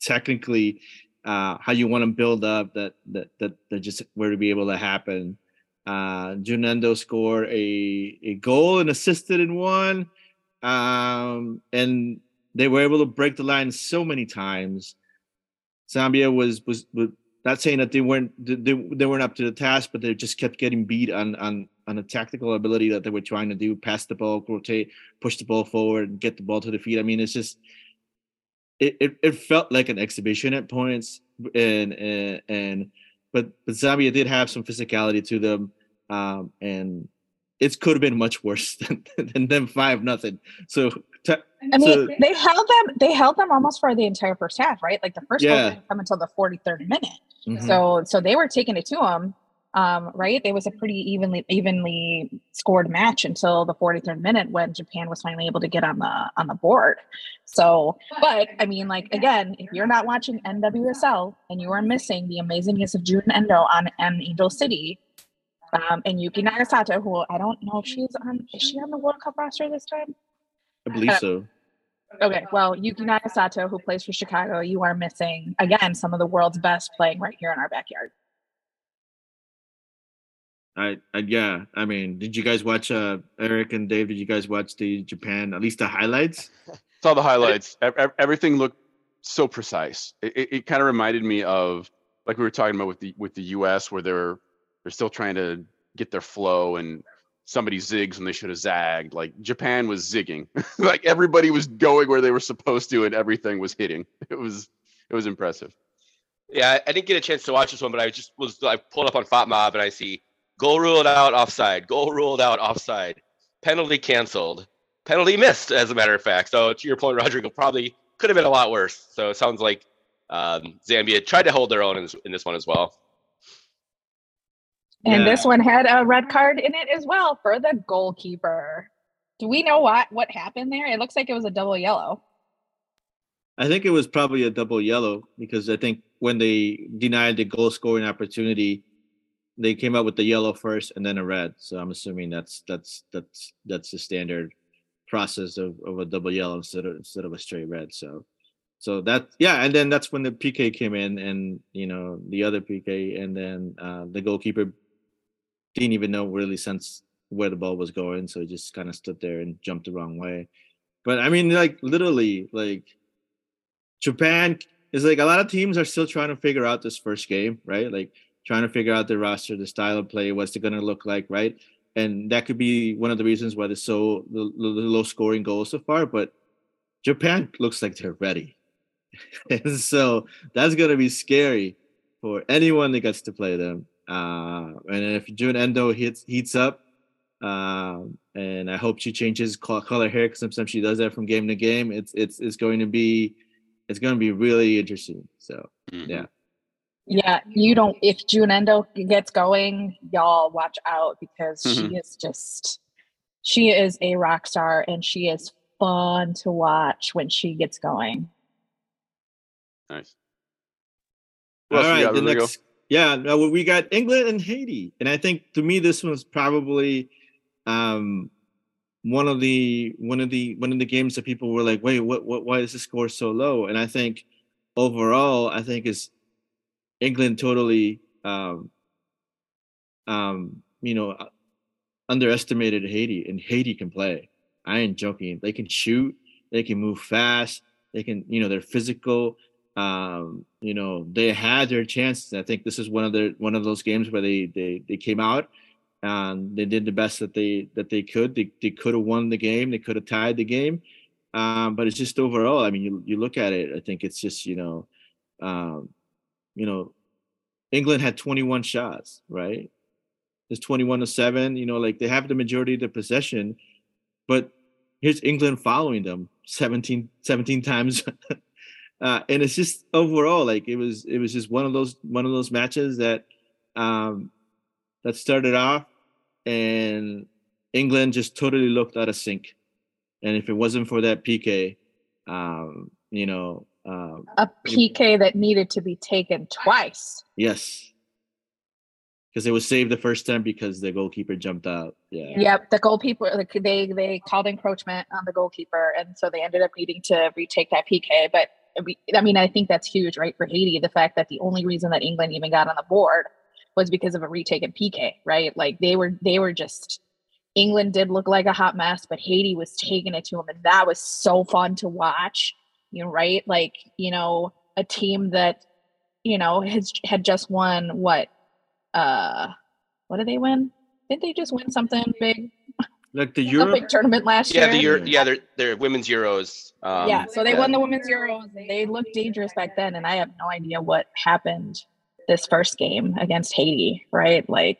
technically uh, how you want to build up that that that that just were to be able to happen. Uh, Jun Endo scored a a goal and assisted in one, um, and they were able to break the line so many times. Zambia was was, was not saying that they weren't they, they weren't up to the task, but they just kept getting beat on on on a tactical ability that they were trying to do, pass the ball, rotate, push the ball forward, and get the ball to the feet. I mean, it's just it, it, it felt like an exhibition at points, and and, and but but Zambia did have some physicality to them, um, and it could have been much worse than than them five nothing. So I mean, so, they held them. They held them almost for the entire first half, right? Like the first yeah. goal didn't come until the 43rd minute. Mm-hmm. So, so they were taking it to them, um, right? It was a pretty evenly evenly scored match until the 43rd minute when Japan was finally able to get on the on the board. So, but I mean, like again, if you're not watching NWSL and you are missing the amazingness of Jun Endo on, on Angel City, um, and Yuki Nagasato, who I don't know if she's on, is she on the World Cup roster this time? I believe uh, so. Okay, well, Yuki Nagasato, who plays for Chicago, you are missing again some of the world's best playing right here in our backyard. I, I yeah, I mean, did you guys watch uh Eric and Dave? Did you guys watch the Japan at least the highlights? Saw the highlights. Everything looked so precise. It, it, it kind of reminded me of like we were talking about with the with the U.S. where they're they're still trying to get their flow and somebody zigs when they should have zagged. Like Japan was zigging, like everybody was going where they were supposed to, and everything was hitting. It was it was impressive. Yeah, I didn't get a chance to watch this one, but I just was I pulled up on FotMob and I see goal ruled out, offside, goal ruled out, offside, penalty canceled, penalty missed. As a matter of fact, so to your point, Rodrigo, probably could have been a lot worse. So it sounds like um, Zambia tried to hold their own in this, in this one as well. And yeah. this one had a red card in it as well for the goalkeeper. Do we know what what happened there? It looks like it was a double yellow. I think it was probably a double yellow because I think when they denied the goal scoring opportunity, they came out with the yellow first and then a red. So I'm assuming that's that's that's that's the standard process of, of a double yellow instead of instead of a straight red. So so that yeah, and then that's when the PK came in and you know the other PK and then uh, the goalkeeper didn't even know really sense where the ball was going, so he just kind of stood there and jumped the wrong way. But I mean, like literally, like Japan is like a lot of teams are still trying to figure out this first game, right? Like trying to figure out the roster, the style of play, what's it going to look like, right? And that could be one of the reasons why there's so the, the low scoring goals so far. But Japan looks like they're ready, and so that's going to be scary for anyone that gets to play them. Uh, and if Jun Endo hits heats up, um, and I hope she changes color hair because sometimes she does that from game to game. It's it's it's going to be it's going to be really interesting. So mm-hmm. yeah. Yeah, you don't. If Jun Endo gets going, y'all watch out because mm-hmm. she is just, she is a rock star and she is fun to watch when she gets going. Nice. All right, the next, yeah, we got England and Haiti, and I think to me this was probably um, one of the one of the one of the games that people were like, wait, what, what, why is the score so low? And I think overall, I think is England totally, um, um, you know, uh, underestimated Haiti, and Haiti can play. I ain't joking. They can shoot. They can move fast. They can, you know, they're physical um, you know, they had their chances. I think this is one of the one of those games where they they they came out and they did the best that they that they could. They they could have won the game. They could have tied the game. Um, but it's just overall. I mean, you you look at it. I think it's just you know, um, you know, England had 21 shots, right? It's 21 to seven. You know, like they have the majority of the possession, but here's England following them 17 17 times uh, and it's just overall like it was it was just one of those one of those matches that um, that started off and England just totally looked out of sync. And if it wasn't for that PK, um, you know, um, a PK that needed to be taken twice. Yes. because it was saved the first time because the goalkeeper jumped out. Yeah. Yep, the goalkeeper they they called encroachment on the goalkeeper, and so they ended up needing to retake that PK. But I mean, I think that's huge, right, for Haiti. The fact that the only reason that England even got on the board was because of a retaken PK, right? Like they were they were just England did look like a hot mess, but Haiti was taking it to them, and that was so fun to watch. You know, right? Like you know, a team that you know has had just won what uh what did they win? Didn't they just win something big? Like the Euro. big tournament last Yeah, year. the Euro, yeah, they're they're women's Euros. Um, yeah, so they yeah. won the women's Euros. They looked dangerous back then, and I have no idea what happened this first game against Haiti. Right, like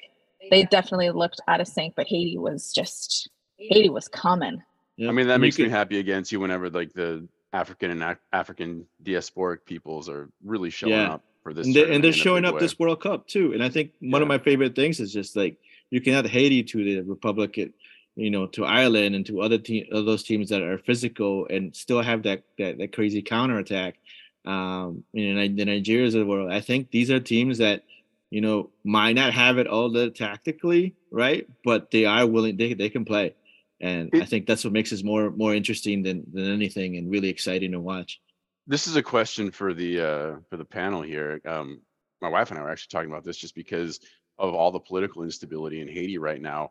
they definitely looked out of sync, but Haiti was just Haiti was coming. Yeah, I mean, that you makes me happy against you whenever like the African and Af- African diasporic peoples are really showing Yeah. up for this. and, they, and they're showing up way. this World Cup too. And I think one of my favorite things is just like you can add Haiti to the Republic, it- you know, to Ireland and to other team, those teams that are physical and still have that that, that crazy counterattack. Um, you know, the Nigerians of the world. I think these are teams that you know might not have it all the tactically right, but they are willing. They they can play, and I think that's what makes us more more interesting than than anything and really exciting to watch. This is a question for the uh, for the panel here. Um, my wife and I were actually talking about this just because of all the political instability in Haiti right now.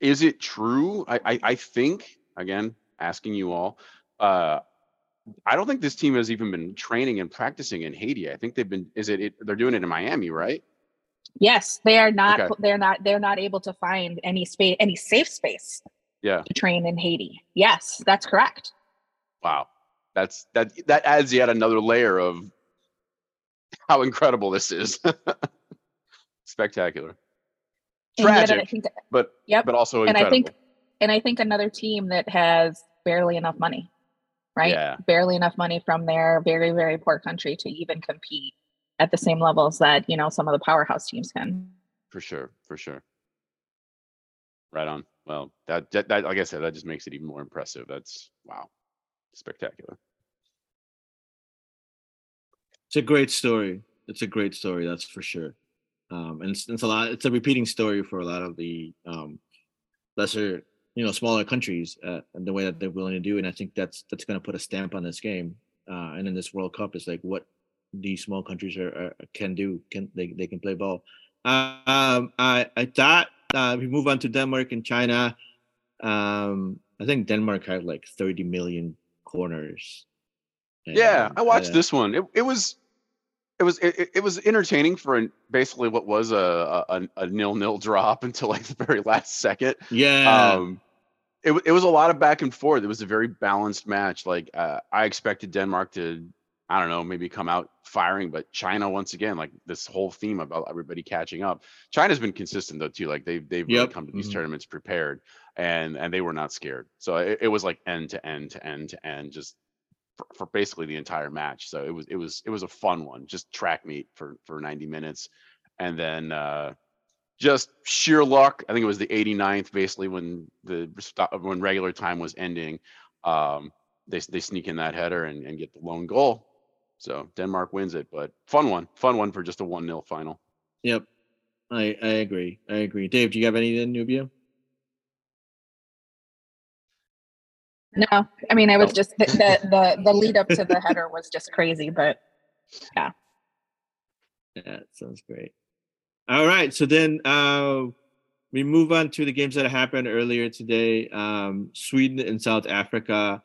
Is it true? I, I I think again, asking you all. Uh, I don't think this team has even been training and practicing in Haiti. I think they've been. Is it? it they're doing it in Miami, right? Yes, they are not. Okay. They're not. They're not able to find any space, any safe space Yeah. to train in Haiti. Yes, that's correct. Wow. That's that that adds yet another layer of how incredible this is. Spectacular. And yet I Tragic, think, but Yep. but also and I think, and I think another team that has barely enough money, right? Yeah. Barely enough money from their very, very poor country to even compete at the same levels that you know some of the powerhouse teams can. for sure, for sure. Right on. Well, that, that that like I said, that just makes it even more impressive. That's wow. Spectacular. It's a great story. It's a great story, that's for sure. Um, and it's, it's a lot. It's a repeating story for a lot of the um, lesser, you know, smaller countries, uh, and the way that they're willing to do. And I think that's that's going to put a stamp on this game. Uh, and in this World Cup, it's like what these small countries are, are can do. Can they they can play ball? Uh, um, I I thought uh, we move on to Denmark and China. Um, I think Denmark had like 30 million corners. Yeah, I watched uh, this one. It it was it was it, it- was entertaining for an, basically what was a, a a nil nil drop until like the very last second. Yeah. um it, it was a lot of back and forth it was a very balanced match like uh, i expected denmark to i don't know maybe come out firing but china once again like this whole theme about everybody catching up china's been consistent though too like they've they've really come to these mhm. tournaments prepared and and they were not scared so it, it was like end to end to end to end just for, for basically the entire match so it was it was it was a fun one just track meet for for 90 minutes and then uh just sheer luck. I think it was the 89th, basically when the when regular time was ending. Um, they they sneak in that header and, and get the lone goal. So Denmark wins it, but fun one, fun one for just a one 0 final. Yep. I I agree. I agree. Dave, do you have anything, Nubia? No, I mean I was Oh. just the, the the the lead up to the header was just crazy, but Yeah, it sounds great. All right, so then uh, we move on to the games that happened earlier today. Um, Sweden and South Africa.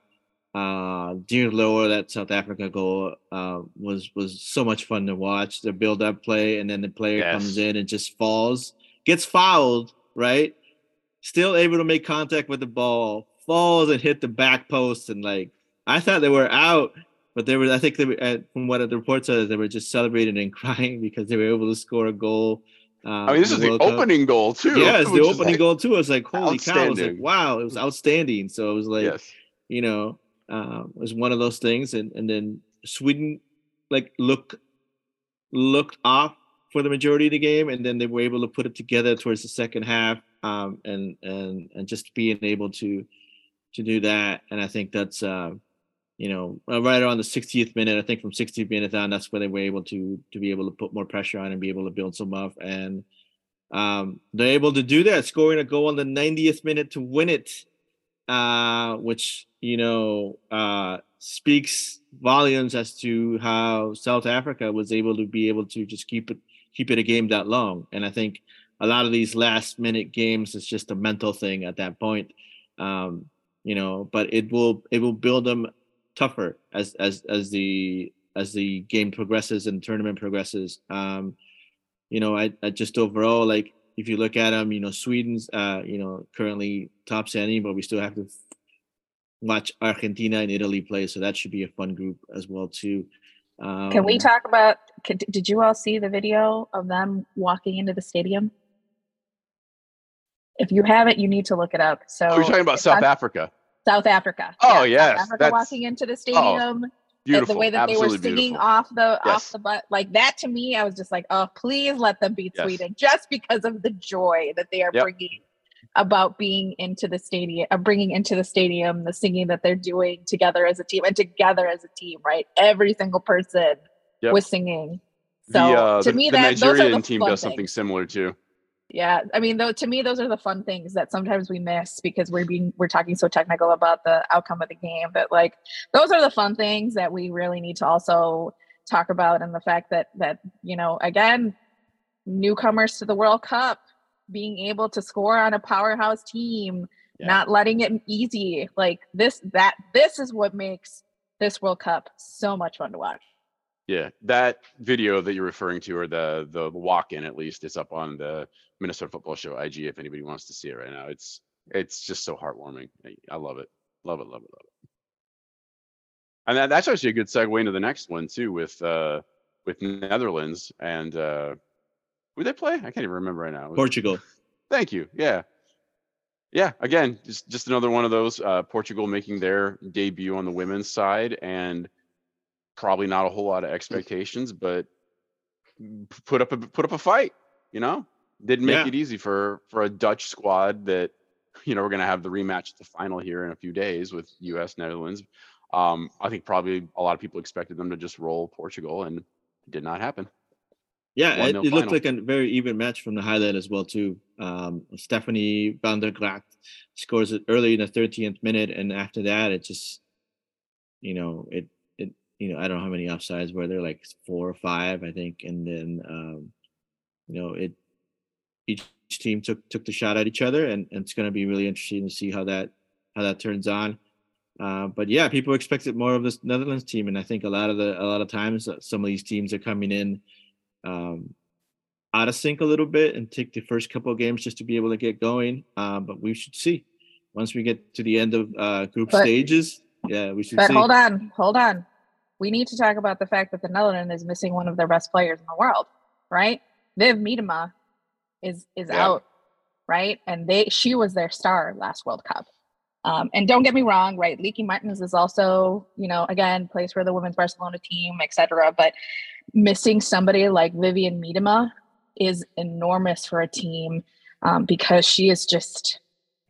Uh, dear Lord, that South Africa goal uh, was was so much fun to watch. The build up play, and then the player comes in and just falls, gets fouled, right? Still able to make contact with the ball, falls and hit the back post, and like I thought they were out, but they were. I think they were. Uh, from what the reports says, they were just celebrating and crying because they were able to score a goal. Uh, I mean, this is the Cup. opening goal too. Yeah, it's the opening like- goal too. I was like, holy cow! I was like, wow, it was outstanding. So it was like, yes, you know, um, it was one of those things. And and then Sweden like look looked off for the majority of the game, and then they were able to put it together towards the second half, um, and and and just being able to to do that. And I think that's uh, you know, uh, right around the 60th minute, I think from 60th minute on, that's where they were able to to be able to put more pressure on and be able to build some up. And um, they're able to do that, scoring a goal on the 90th minute to win it, uh, which you know uh, speaks volumes as to how South Africa was able to be able to just keep it keep it a game that long. And I think a lot of these last minute games is just a mental thing at that point. Um, you know, but it will it will build them tougher as as as the as the game progresses and tournament progresses. Um, you know, I, I just overall like if you look at them, you know, Sweden's uh, you know currently top standing, but we still have to watch Argentina and Italy play, so that should be a fun group as well too. Um, Can we um, talk about? Did you all see the video of them walking into the stadium? If you haven't, you need to look it up. So you're talking about South Africa. South Africa. Oh yeah, yes, South Africa walking into the oh, stadium. Oh, beautiful. The way that Absolutely they were singing beautiful. off the yes. off the butt, like that to me, I was just like, oh, please let them beat yes. Sweden, just because of the joy that they are yep. bringing about being into the stadium, uh, bringing into the stadium, the singing that they're doing together as a team and together as a team. Right, every single person yep. was singing. So the, uh, to the, me, the that Nigerian team does things. something similar too. Yeah, I mean, though, to me, those are the fun things that sometimes we miss because we're being we're talking so technical about the outcome of the game. But like, those are the fun things that we really need to also talk about, and the fact that that you know, again, newcomers to the World Cup being able to score on a powerhouse team, yeah. not letting it easy, like this that this is what makes this World Cup so much fun to watch. Yeah, that video that you're referring to, or the the walk-in at least, is up on the Minnesota Football Show IG if anybody wants to see it right now. It's it's just so heartwarming. I love it. Love it, love it, love it. And that, that's actually a good segue into the next one too with uh with Netherlands and uh who they play? I can't even remember right now. Portugal. Thank you. Yeah. Yeah, again, just just another one of those uh Portugal making their debut on the women's side and probably not a whole lot of expectations, but put up a put up a fight, you know? didn't make yeah. it easy for for a Dutch squad that you know we're going to have the rematch at the final here in a few days with U.S. Netherlands. Um, I think probably a lot of people expected them to just roll Portugal, and it did not happen. Yeah, it, it looked like a very even match from the highlight as well too. Um, Stefanie van der Gragt scores it early in the 13th minute, and after that, it just, you know, it you know I don't know how many offsides were there, like four or five, I think, and then um, you know it each team took took the shot at each other, and, and it's going to be really interesting to see how that how that turns on. Uh, but yeah, people expected more of this Netherlands team, and I think a lot of the a lot of times uh, some of these teams are coming in um, out of sync a little bit and take the first couple of games just to be able to get going. Uh, but we should see once we get to the end of uh, group but, stages. Yeah, we should. But see. hold on, hold on. We need to talk about the fact that the Netherlands is missing one of their best players in the world, right? Viv Miedema is is yeah. out, right? And they she was their star last World Cup. Um, and don't get me wrong, right? Lieke Martens is also, you know, again, plays for the women's Barcelona team, etc. But missing somebody like Vivianne Miedema is enormous for a team um, because she is just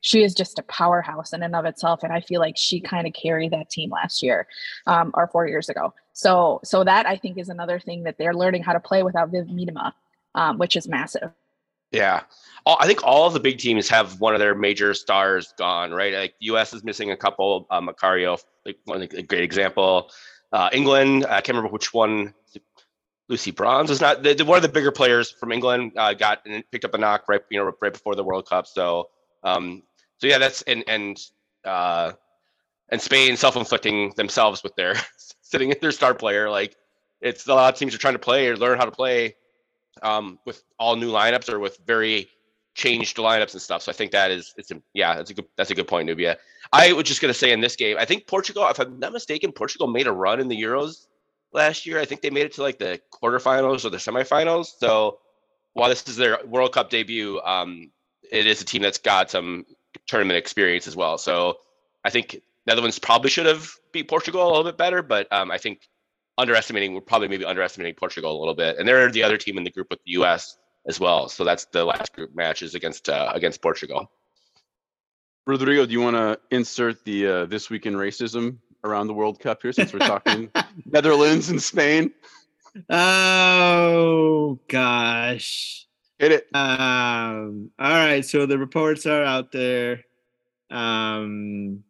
she is just a powerhouse in and of itself and i feel like she kind of carried that team last year um, or four years ago so so that i think is another thing that they're learning how to play without viv Miedema, um, which is massive yeah. I think all of the big teams have one of their major stars gone, right? Like the US is missing a couple. Uh, Macario, like one a great example. Uh, England, I can't remember which one. Lucy Bronze was not the, the, one of the bigger players from England. Uh, got and picked up a knock right, you know, right before the World Cup. So, um, so yeah, that's and and uh, and Spain self-inflicting themselves with their sitting their star player. Like it's a lot of teams are trying to play or learn how to play um, with all new lineups or with very changed lineups and stuff. So I think that is it's a, yeah, that's a good that's a good point, Nubia. I was just gonna say in this game, I think Portugal, if I'm not mistaken, Portugal made a run in the Euros last year. I think they made it to like the quarterfinals or the semifinals. So while this is their World Cup debut, um, it is a team that's got some tournament experience as well. So I think Netherlands probably should have beat Portugal a little bit better, but um, I think underestimating, we're probably maybe underestimating Portugal a little bit. And they're the other team in the group with the U.S. as well. So that's the last group matches against uh, against Portugal. Rodrigo, do you want to insert the uh, this week in racism around the World Cup here since we're talking Netherlands and Spain? Oh gosh. Hit it. Um. All right. So the reports are out there. Um.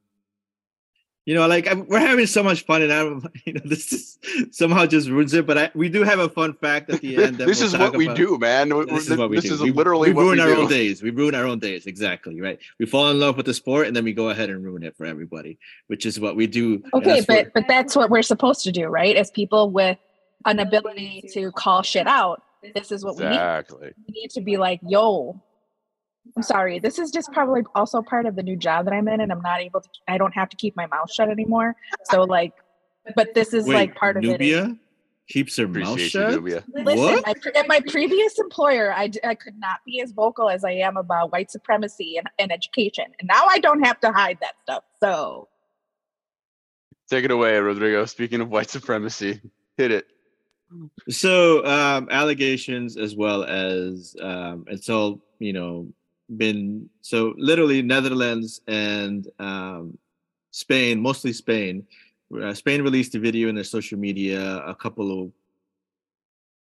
You know, like I'm, we're having so much fun, and I'm, you know, this is somehow just ruins it. But I, we do have a fun fact at the end. That this we'll is talk what we do, man. This is what we This do. is we, literally we what ruin we our do. own days. We ruin our own days. Exactly right. We fall in love with the sport, and then we go ahead and ruin it for everybody, which is what we do. Okay, but but that's what we're supposed to do, right? As people with an ability to call shit out, this is what we need. Exactly. We need to be like, yo, I'm sorry. This is just probably also part of the new job that I'm in, and I'm not able to. I don't have to keep my mouth shut anymore. So like, but this is Wait, like part of it. Nubia keeps her mouth Appreciate you, shut. Nubia. Listen, What? my, pre- at my previous employer, I, d- I could not be as vocal as I am about white supremacy and, and education. And now I don't have to hide that stuff. So Take it away, Rodrigo. Speaking of white supremacy, hit it. So um, allegations as well as um, it's all you know been so literally Netherlands and um, Spain, mostly Spain. Uh, Spain released a video in their social media a couple of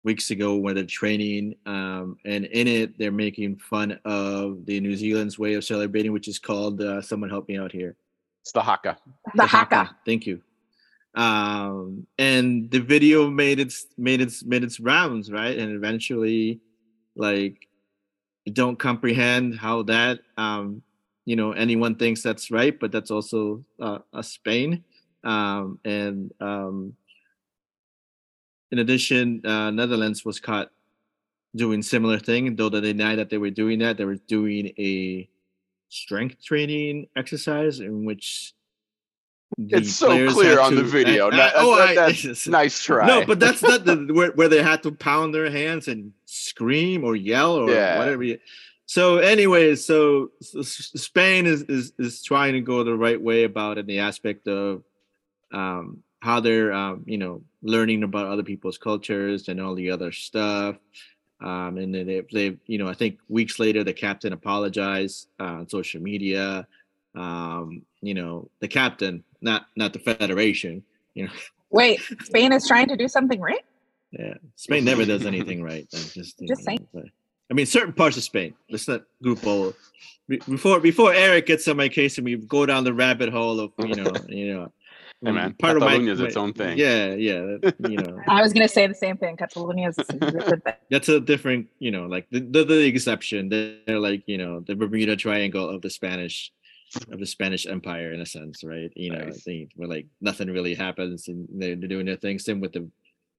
weeks ago when they're training, um, and in it they're making fun of the New Zealand's way of celebrating, which is called. Uh, someone help me out here. It's the haka. the haka. Thank you. Um, and the video made its made its made its rounds, right? And eventually, like, don't comprehend how that um, you know, anyone thinks that's right, but that's also uh, a Spain. Um, and um, in addition, uh, Netherlands was caught doing similar thing, though they denied that they were doing that. They were doing a strength training exercise in which It's so clear had on the video. I- Ni- I- oh, that- I- that's nice try. no, but that's not the where, where they had to pound their hands and scream or yell or Yeah. whatever. You, so, anyways, so, so Spain is, is is trying to go the right way about it in the aspect of um, how they're um, you know learning about other people's cultures and all the other stuff. Um, and then they, they, you know, I think weeks later the captain apologized uh, on social media. Um, you know, the captain, not not the federation. You know, Wait, Spain is trying to do something right? yeah, Spain never does anything right. I'm just, Just know, saying. but- I mean, certain parts of Spain. Let's not group all. Before before Eric gets on my case and we go down the rabbit hole of you know you know. Hey, man, part of my, Catalonia's its own thing. Yeah, yeah, that- you know. I was going to say the same thing. Catalonia is is a good thing. that's a different, you know, like the, the, the exception. They're like, you know, the Bermuda Triangle of the Spanish of the Spanish Empire in a sense, right? You know, Nice. they where like nothing really happens and they're, they're doing their thing. Same with the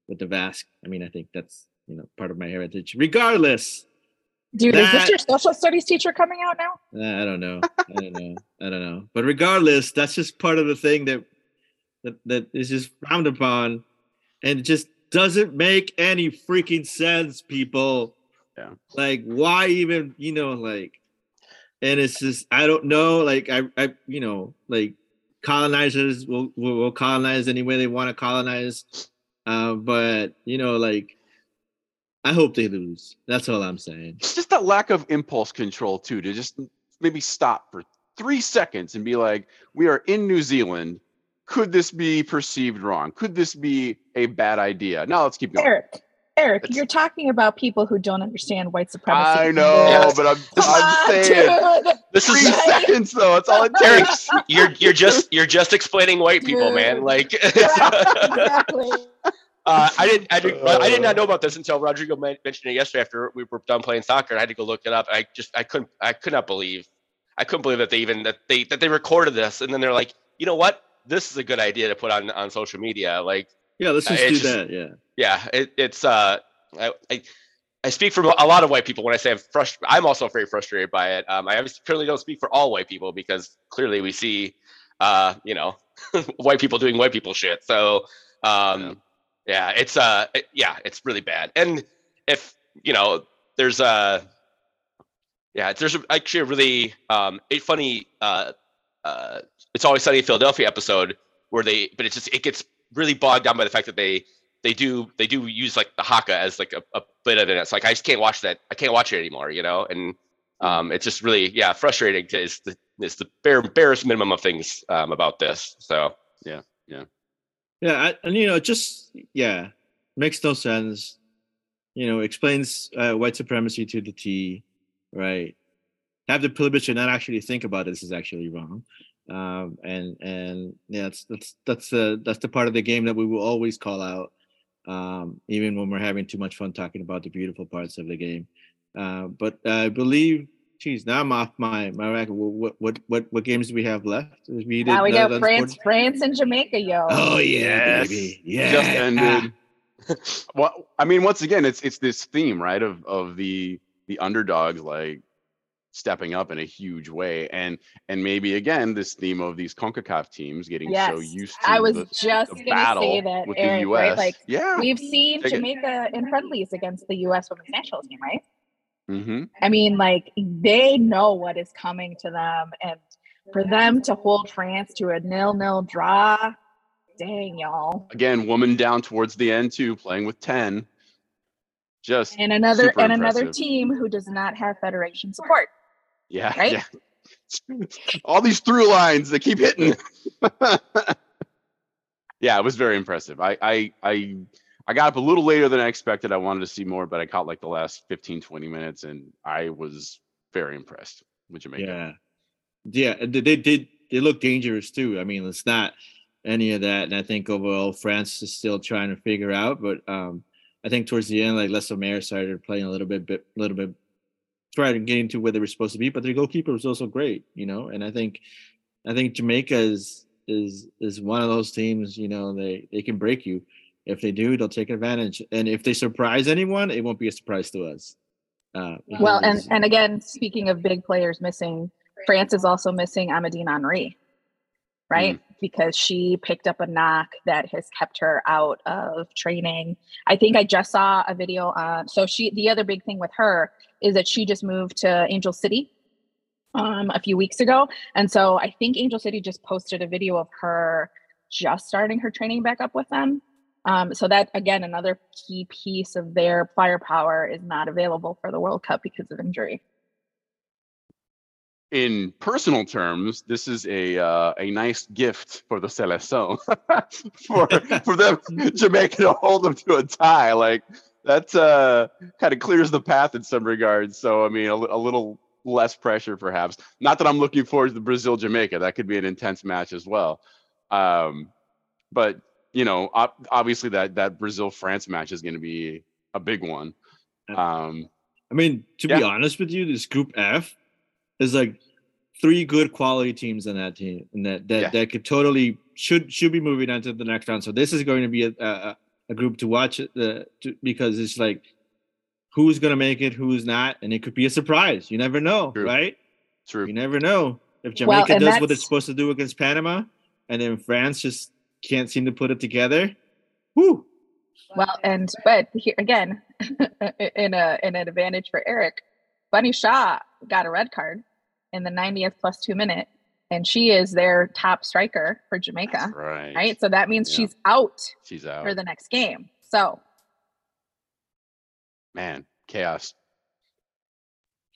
with the Basque. I mean, I think that's you know part of my heritage. Regardless, Dude, is this your social studies teacher coming out now? I don't know. I don't know. I don't know. But regardless, that's just part of the thing that that that is just frowned upon, and it just doesn't make any freaking sense, people. Yeah. Like, why even? You know, like, and it's just I don't know. Like, I, I, you know, like colonizers will will, will colonize any way they want to colonize, uh, but you know, like. I hope they lose. That's all I'm saying. It's just that lack of impulse control too to just maybe stop for three seconds and be like we are in new zealand could this be perceived wrong could this be a bad idea now let's keep going Eric, Eric, It's- you're talking about people who don't understand white supremacy. i know Yes. but i'm, I'm on, saying dude. This three is Right? seconds though that's all it takes you're you're just you're just explaining white people, man. Dude. Like exactly. Uh, I didn't. I did. I did not know about this until Rodrigo mentioned it yesterday after we were done playing soccer. I had to go look it up. I just. I couldn't. I could not believe. I couldn't believe that they even that they that they recorded this and then they're like, you know what? This is a good idea to put on on social media. Like, Yeah, let's Uh, just do it's just- that. Yeah. Yeah, it, it's. Uh, I, I I speak for a lot of white people when I say I'm frustrated. I'm also very frustrated by it. Um, I obviously clearly don't speak for all white people because clearly we see, uh, you know, white people doing white people shit. So, um, yeah, it's uh, it- yeah, it's really bad. And if you know, there's a, yeah, there's actually a really um, a funny uh, uh, it's always sunny in Philadelphia episode where they, but it's just it gets really bogged down by the fact that they they do they do use like the haka as like a, a bit of it. It's like I just can't watch that. I can't watch it anymore, you know. And um, it's just really yeah frustrating. To, is the is the bare barest minimum of things um, about this. So Yeah. Yeah, I, and you know, just yeah, makes no sense. You know, explains uh, white supremacy to the T, right? Have the privilege to not actually think about this is actually wrong, um, and and yeah, that's that's that's the that's the part of the game that we will always call out, um, even when we're having too much fun talking about the beautiful parts of the game. Uh, but I believe Geez, now I'm off my my rack. What what what what games do we have left? We now we got France, sport? France, and Jamaica, yo. Oh yeah, yes. baby, yeah. Just ended. well, I mean, once again, it's it's this theme, right? Of of the the underdogs like stepping up in a huge way, and and maybe again this theme of these Concacaf teams getting yes. so used to. I was the, just the gonna say that, with Eric, the US. Right? Like, yeah, we've seen Jamaica in friendlies against the U.S. women's national team, right? Mm-hmm. I mean, like they know what is coming to them, and for them to hold France to a nil-nil draw, dang y'all. Again, woman down towards the end too, playing with ten. Just and another and impressive. another team who does not have federation support. Yeah, right. Yeah. All these through lines that keep hitting. yeah, it was very impressive. I I I I got up a little later than I expected. I wanted to see more, but I caught like the last 15, 20 minutes and I was very impressed with Jamaica. Yeah. Yeah. They did, they look dangerous too. I mean, it's not any of that. And I think overall France is still trying to figure out, but um, I think towards the end, like Le Sommer started playing a little bit, bit, little bit, trying to get into where they were supposed to be, but their goalkeeper was also great, you know? And I think, I think Jamaica is, is, is one of those teams, you know, they, they can break you. If they do, they'll take advantage. And if they surprise anyone, it won't be a surprise to us. Uh, well, and and again, speaking of big players missing, France is also missing Amandine Henry, right? Mm. Because she picked up a knock that has kept her out of training. I think I just saw a video. Uh, so she, the other big thing with her is that she just moved to Angel City um, a few weeks ago, and so I think Angel City just posted a video of her just starting her training back up with them. Um, so that again, another key piece of their firepower is not available for the World Cup because of injury. In personal terms, this is a uh, a nice gift for the Seleção for for them Jamaica to hold them to a tie. Like that uh, kind of clears the path in some regards. So I mean, a, a little less pressure perhaps. Not that I'm looking forward to the Brazil Jamaica. That could be an intense match as well. Um, but you know, obviously that that Brazil France match is going to be a big one. Um, I mean, to yeah. be honest with you, this Group F is like three good quality teams in that team, and that that yeah. that could totally should should be moving on to the next round. So this is going to be a a, a group to watch uh, to, because it's like who's going to make it, who's not, and it could be a surprise. You never know, True. right? True. You never know if Jamaica well, does what it's supposed to do against Panama, and then France just can't seem to put it together. Whoo. Well, and but here again, in a in an advantage for Eric, Bunny Shaw got a red card in the 90th plus two minute, and she is their top striker for Jamaica. right. Right. So that means yeah. she's out. She's out for the next game. So, man, chaos.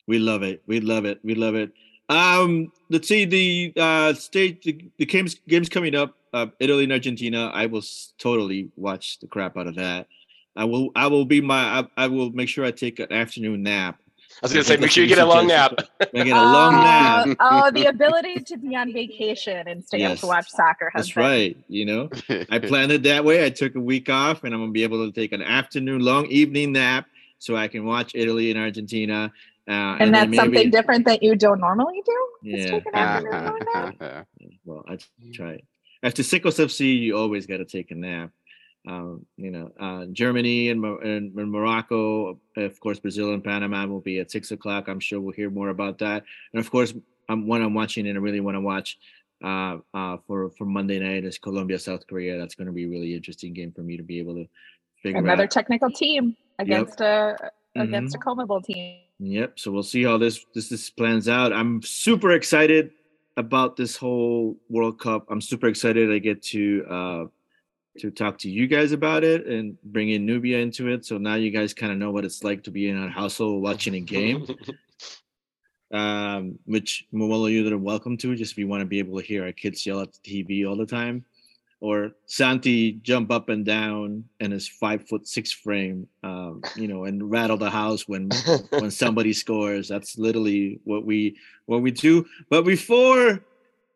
We love it. We love it. We love it. Um, let's see the uh stage the, the games games coming up uh, Italy and Argentina, I will totally watch the crap out of that. I will. I will be my. I, I will make sure I take an afternoon nap. I was gonna say, make sure you get a long nap. I get a long uh, nap. oh, the ability to be on vacation and stay yes, up to watch soccer. That's been. right. You know, I planned it that way. I took a week off, and I'm gonna be able to take an afternoon, long evening nap, so I can watch Italy and Argentina. Uh, and, and that's maybe, something different that you don't normally do. Yeah. well, I try it after Sickos FC, you always got to take a nap. Um, you know, uh, Germany and, and, and, Morocco, of course, Brazil and Panama will be at six o'clock. I'm sure we'll hear more about that. And of course, um, one I'm watching and I really want to watch uh, uh, for for Monday night is Colombia South Korea. That's going to be a really interesting game for me to be able to figure another out. technical team against yep. a against mm-hmm. a CONMEBOL team. Yep. So we'll see how this this this plans out. I'm super excited about this whole World Cup. I'm super excited I get to uh, to talk to you guys about it and bring in Nubia into it. So now you guys kind of know what it's like to be in a household watching a game. um, which all of you that are welcome to, just if you want to be able to hear our kids yell at the TV all the time. or Santi jump up and down in his five foot six frame, um, you know, and rattle the house when when somebody scores. That's literally what we what we do. But before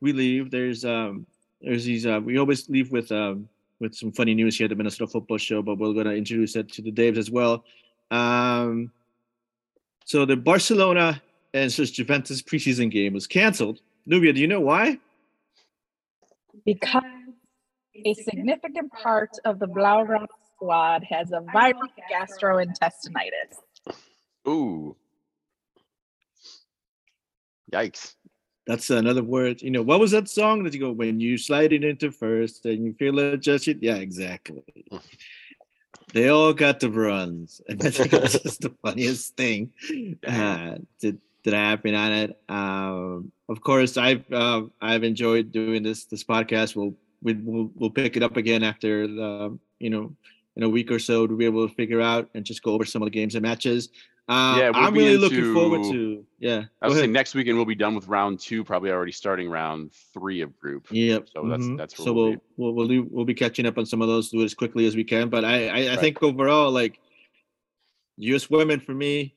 we leave, there's um there's these uh, we always leave with um with some funny news here at the Minnesota Football Show, but we're gonna introduce it to the Daves as well. Um, so the Barcelona and just Juventus preseason game was canceled. Nubia, do you know why? Because a significant part of the Blaugrana squad has a viral gastrointestinitis. Ooh. Yikes. That's another word. You know, what was that song that you go when you slide it into first and you feel it just yeah, exactly. they all got the runs. And I think that's just the funniest thing uh, that, that happened on it. Um, of course, I've uh, I've enjoyed doing this this podcast. We'll we, will we'll pick it up again after the you know in a week or so to be able to figure out and just go over some of the games and matches. Uh, yeah, we'll I'm really into, looking forward to. Yeah, I was saying next weekend we'll be done with round two, probably already starting round three of group. Yep. So that's mm-hmm. that's so we'll we'll, we'll do, we'll be catching up on some of those do it as quickly as we can. But I I, I right. think overall like U.S. women for me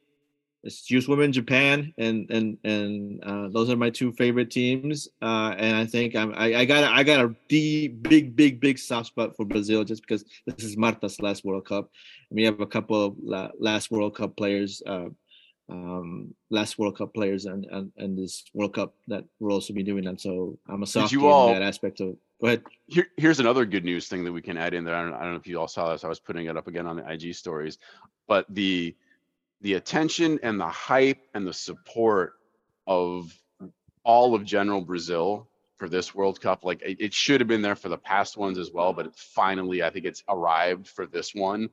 it's US Women Japan, and and and uh, those are my two favorite teams. Uh, and I think I'm, I, I got I got a deep, big big big soft spot for Brazil just because this is Marta's last World Cup. And we have a couple of last World Cup players, uh, um, last World Cup players, and, and and this World Cup that we'll also be doing. And so I'm a soft in all, that aspect of. Go ahead. Here, here's another good news thing that we can add in there. I don't, I don't know if you all saw this. I was putting it up again on the IG stories, but the the attention and the hype and the support of all of general Brazil for this World Cup. Like it, it, should have been there for the past ones as well, but finally, I think it's arrived for this one.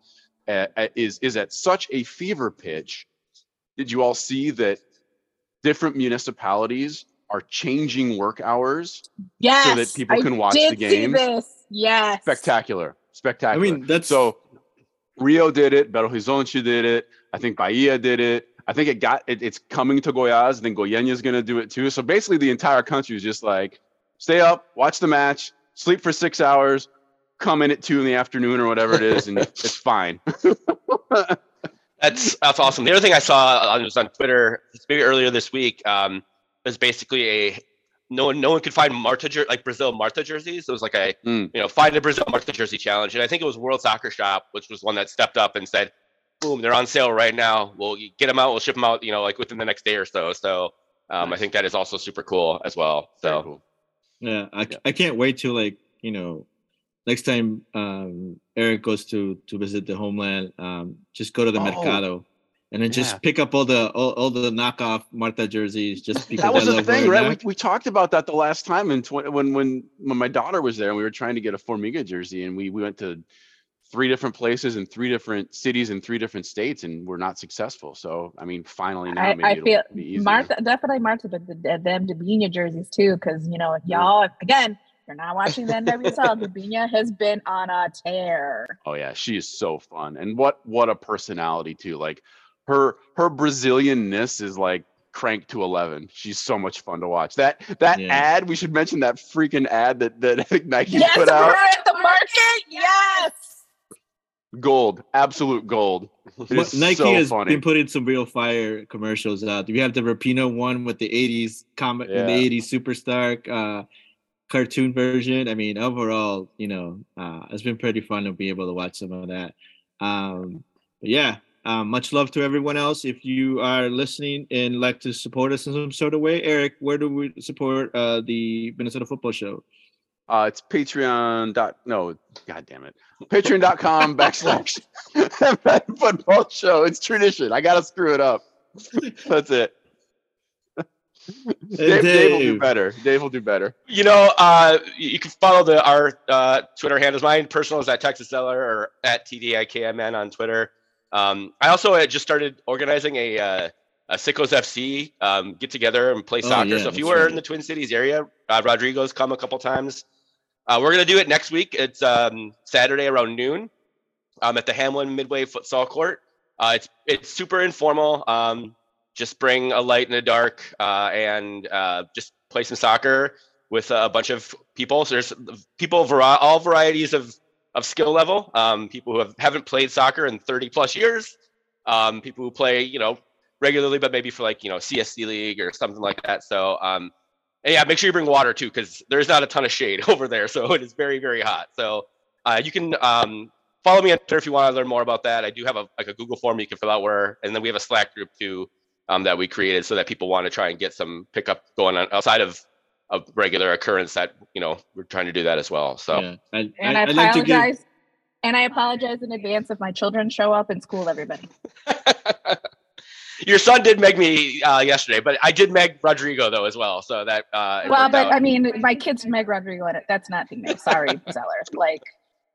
Uh, is is at such a fever pitch. Did you all see that different municipalities are changing work hours yes, so that people can watch the games? Yes, spectacular, spectacular. I mean, that's so. Rio did it. Belo Horizonte did it. I think Bahia did it. I think it got it, it's coming to Goiás. I think Goiânia is going to do it too. So basically, the entire country is just like stay up, watch the match, sleep for six hours, come in at two in the afternoon or whatever it is, and it's fine. that's that's awesome. The other thing I saw on, was on Twitter, maybe earlier this week, um, was basically a no one no one could find Marta jer- like Brazil Marta jerseys. It was like a mm. you know find a Brazil Marta jersey challenge, and I think it was World Soccer Shop, which was one that stepped up and said, boom, they're on sale right now. We'll get them out. We'll ship them out, you know, like within the next day or so. So um, nice. I think that is also super cool as well. So cool. yeah, I, yeah. I can't wait to like, you know, next time um, Eric goes to to visit the homeland, um, just go to the oh, mercado and then just yeah. pick up all the all, all, the knockoff Marta jerseys. Just because that was the thing, right? We, we talked about that the last time, and tw- when when when my daughter was there, and we were trying to get a Formiga jersey, and we we went to three different places in three different cities in three different states and we're not successful. So I mean, finally now I, I feel Marta definitely Marta, but the, the, them Debinha jerseys too, because you know if y'all yeah. again you're not watching the NWSL, Debinha has been on a tear. Oh yeah, she is so fun, and what what a personality too. Like her her Brazilianness is like cranked to 11 she's so much fun to watch that that yeah. ad we should mention that freaking ad that that nike yes, put out at the market yes gold, absolute gold. Nike so has funny. been putting some real fire commercials out. We have the Rapinoe one with the '80s comic, yeah. the '80s superstar uh, cartoon version. I mean, overall, you know, uh, it's been pretty fun to be able to watch some of that. Um, yeah, um, much love to everyone else. If you are listening and like to support us in some sort of way, Eric, where do we support uh, the Minnesota Football Show? Uh, it's Patreon dot no, god damn it, Patreon.com backslash football show. It's tradition. I gotta screw it up. That's it. Dave, Dave. Dave, will do better. Dave will do better. You know, uh, you can follow the our uh, Twitter handles. Mine personal is at Texas Seller or at TDIKMN on Twitter. Um, I also uh, just started organizing a uh, a Sickos FC um, get together and play oh, soccer. Yeah, so if you were right. in the Twin Cities area, uh, Rodrigo's come a couple times. Uh, we're going to do it next week. It's um, Saturday around noon um, at the Hamline Midway Futsal Court. Uh, it's it's super informal. Um, just bring a light in the dark uh, and uh, just play some soccer. with a bunch of people. So there's people all varieties of of skill level. Um, people who have haven't played soccer in 30 plus years. Um, people who play, you know, regularly, but maybe for like you know CSC league or something like that. So um, yeah, make sure you bring water too, because there's not a ton of shade over there, so it is very very hot. So uh, you can um, follow me on Twitter if you want to learn more about that. I do have a like a Google form you can fill out where, and then we have a Slack group too um, that we created so that people want to try and get some pickup going on outside of a regular occurrence that you know we're trying to do that as well. So Yeah, I, And I, I, I'd like to give- apologize. And I apologize in advance if my children show up and school everybody. your son did meg me uh, yesterday, but I did meg Rodrigo though as well. So that uh, Well, but out. I mean, my kids Meg Rodrigo in it. That's not being made. Sorry, Zeller. Like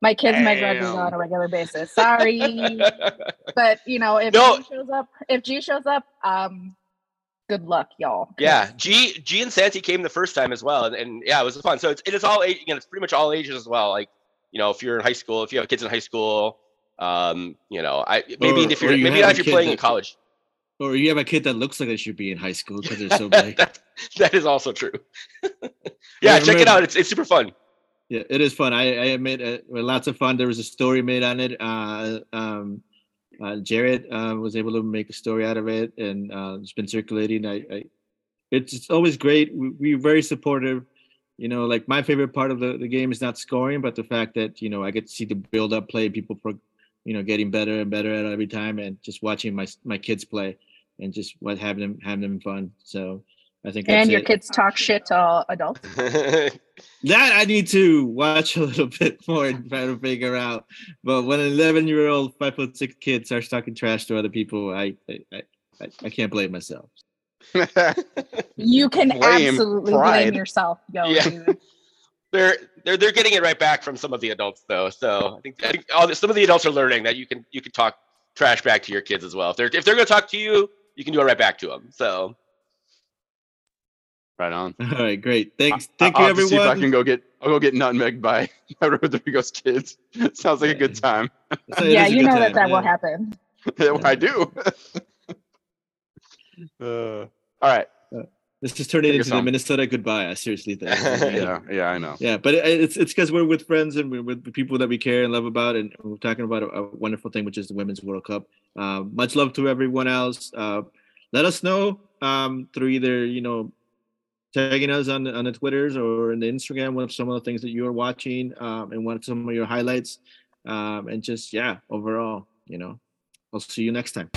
my kids Meg Rodrigo Damn. on a regular basis. Sorry, but you know, if No. G shows up, if G shows up, um, good luck, y'all. Yeah, G G and Santi came the first time as well, and, and yeah, it was fun. So it's it is all age, again, it's pretty much all ages as well. Like you know, if you're in high school, if you have kids in high school, um, you know, I maybe Or- if you're you maybe not if you're kid playing in college. Or you have a kid that looks like they should be in high school because they're so big. that, that is also true. yeah, Yeah, check it out. It's it's super fun. Yeah, it is fun. I, I admit, uh, lots of fun. There was a story made on it. Uh, um, uh, Jared uh, was able to make a story out of it, and uh, it's been circulating. I, I it's, always great. We, we're very supportive. You know, like my favorite part of the, the game is not scoring, but the fact that you know I get to see the build up play, people, pro, you know, getting better and better at every time, and just watching my my kids play, and just what having them having them fun. So I think and your it. kids talk shit to all adults. That I need to watch a little bit more and try to figure out. But when an 11 year old, five foot six kid starts talking trash to other people, I I, I, I- I can't blame myself. You can Blame absolutely pride. blame yourself, yo. Yeah. they're they're they're getting it right back from some of the adults though. So I think I think all the, some of the adults are learning that you can you can talk trash back to your kids as well. If they're if they're gonna talk to you, you can do it right back to them. So right on. All right, great. Thanks. I- Thank I'll you, have to See if I can go get I'll go get nutmegged by by Rodrigo's kids. Sounds like a good time. So yeah, you good know that time, that will yeah. happen. I do. uh, all right. This is turning Take into us the. Minnesota goodbye. I seriously think. Yeah, yeah, I know. Yeah, but it, it's it's because we're with friends and we're with people that we care and love about, and we're talking about a, a wonderful thing, which is the Women's World Cup. Uh, much love to everyone else. Uh, let us know um, through either you know tagging us on on the Twitters or in the Instagram what some of the things that you are watching um, and what some of your highlights, um, and just yeah, overall, you know, I'll see you next time.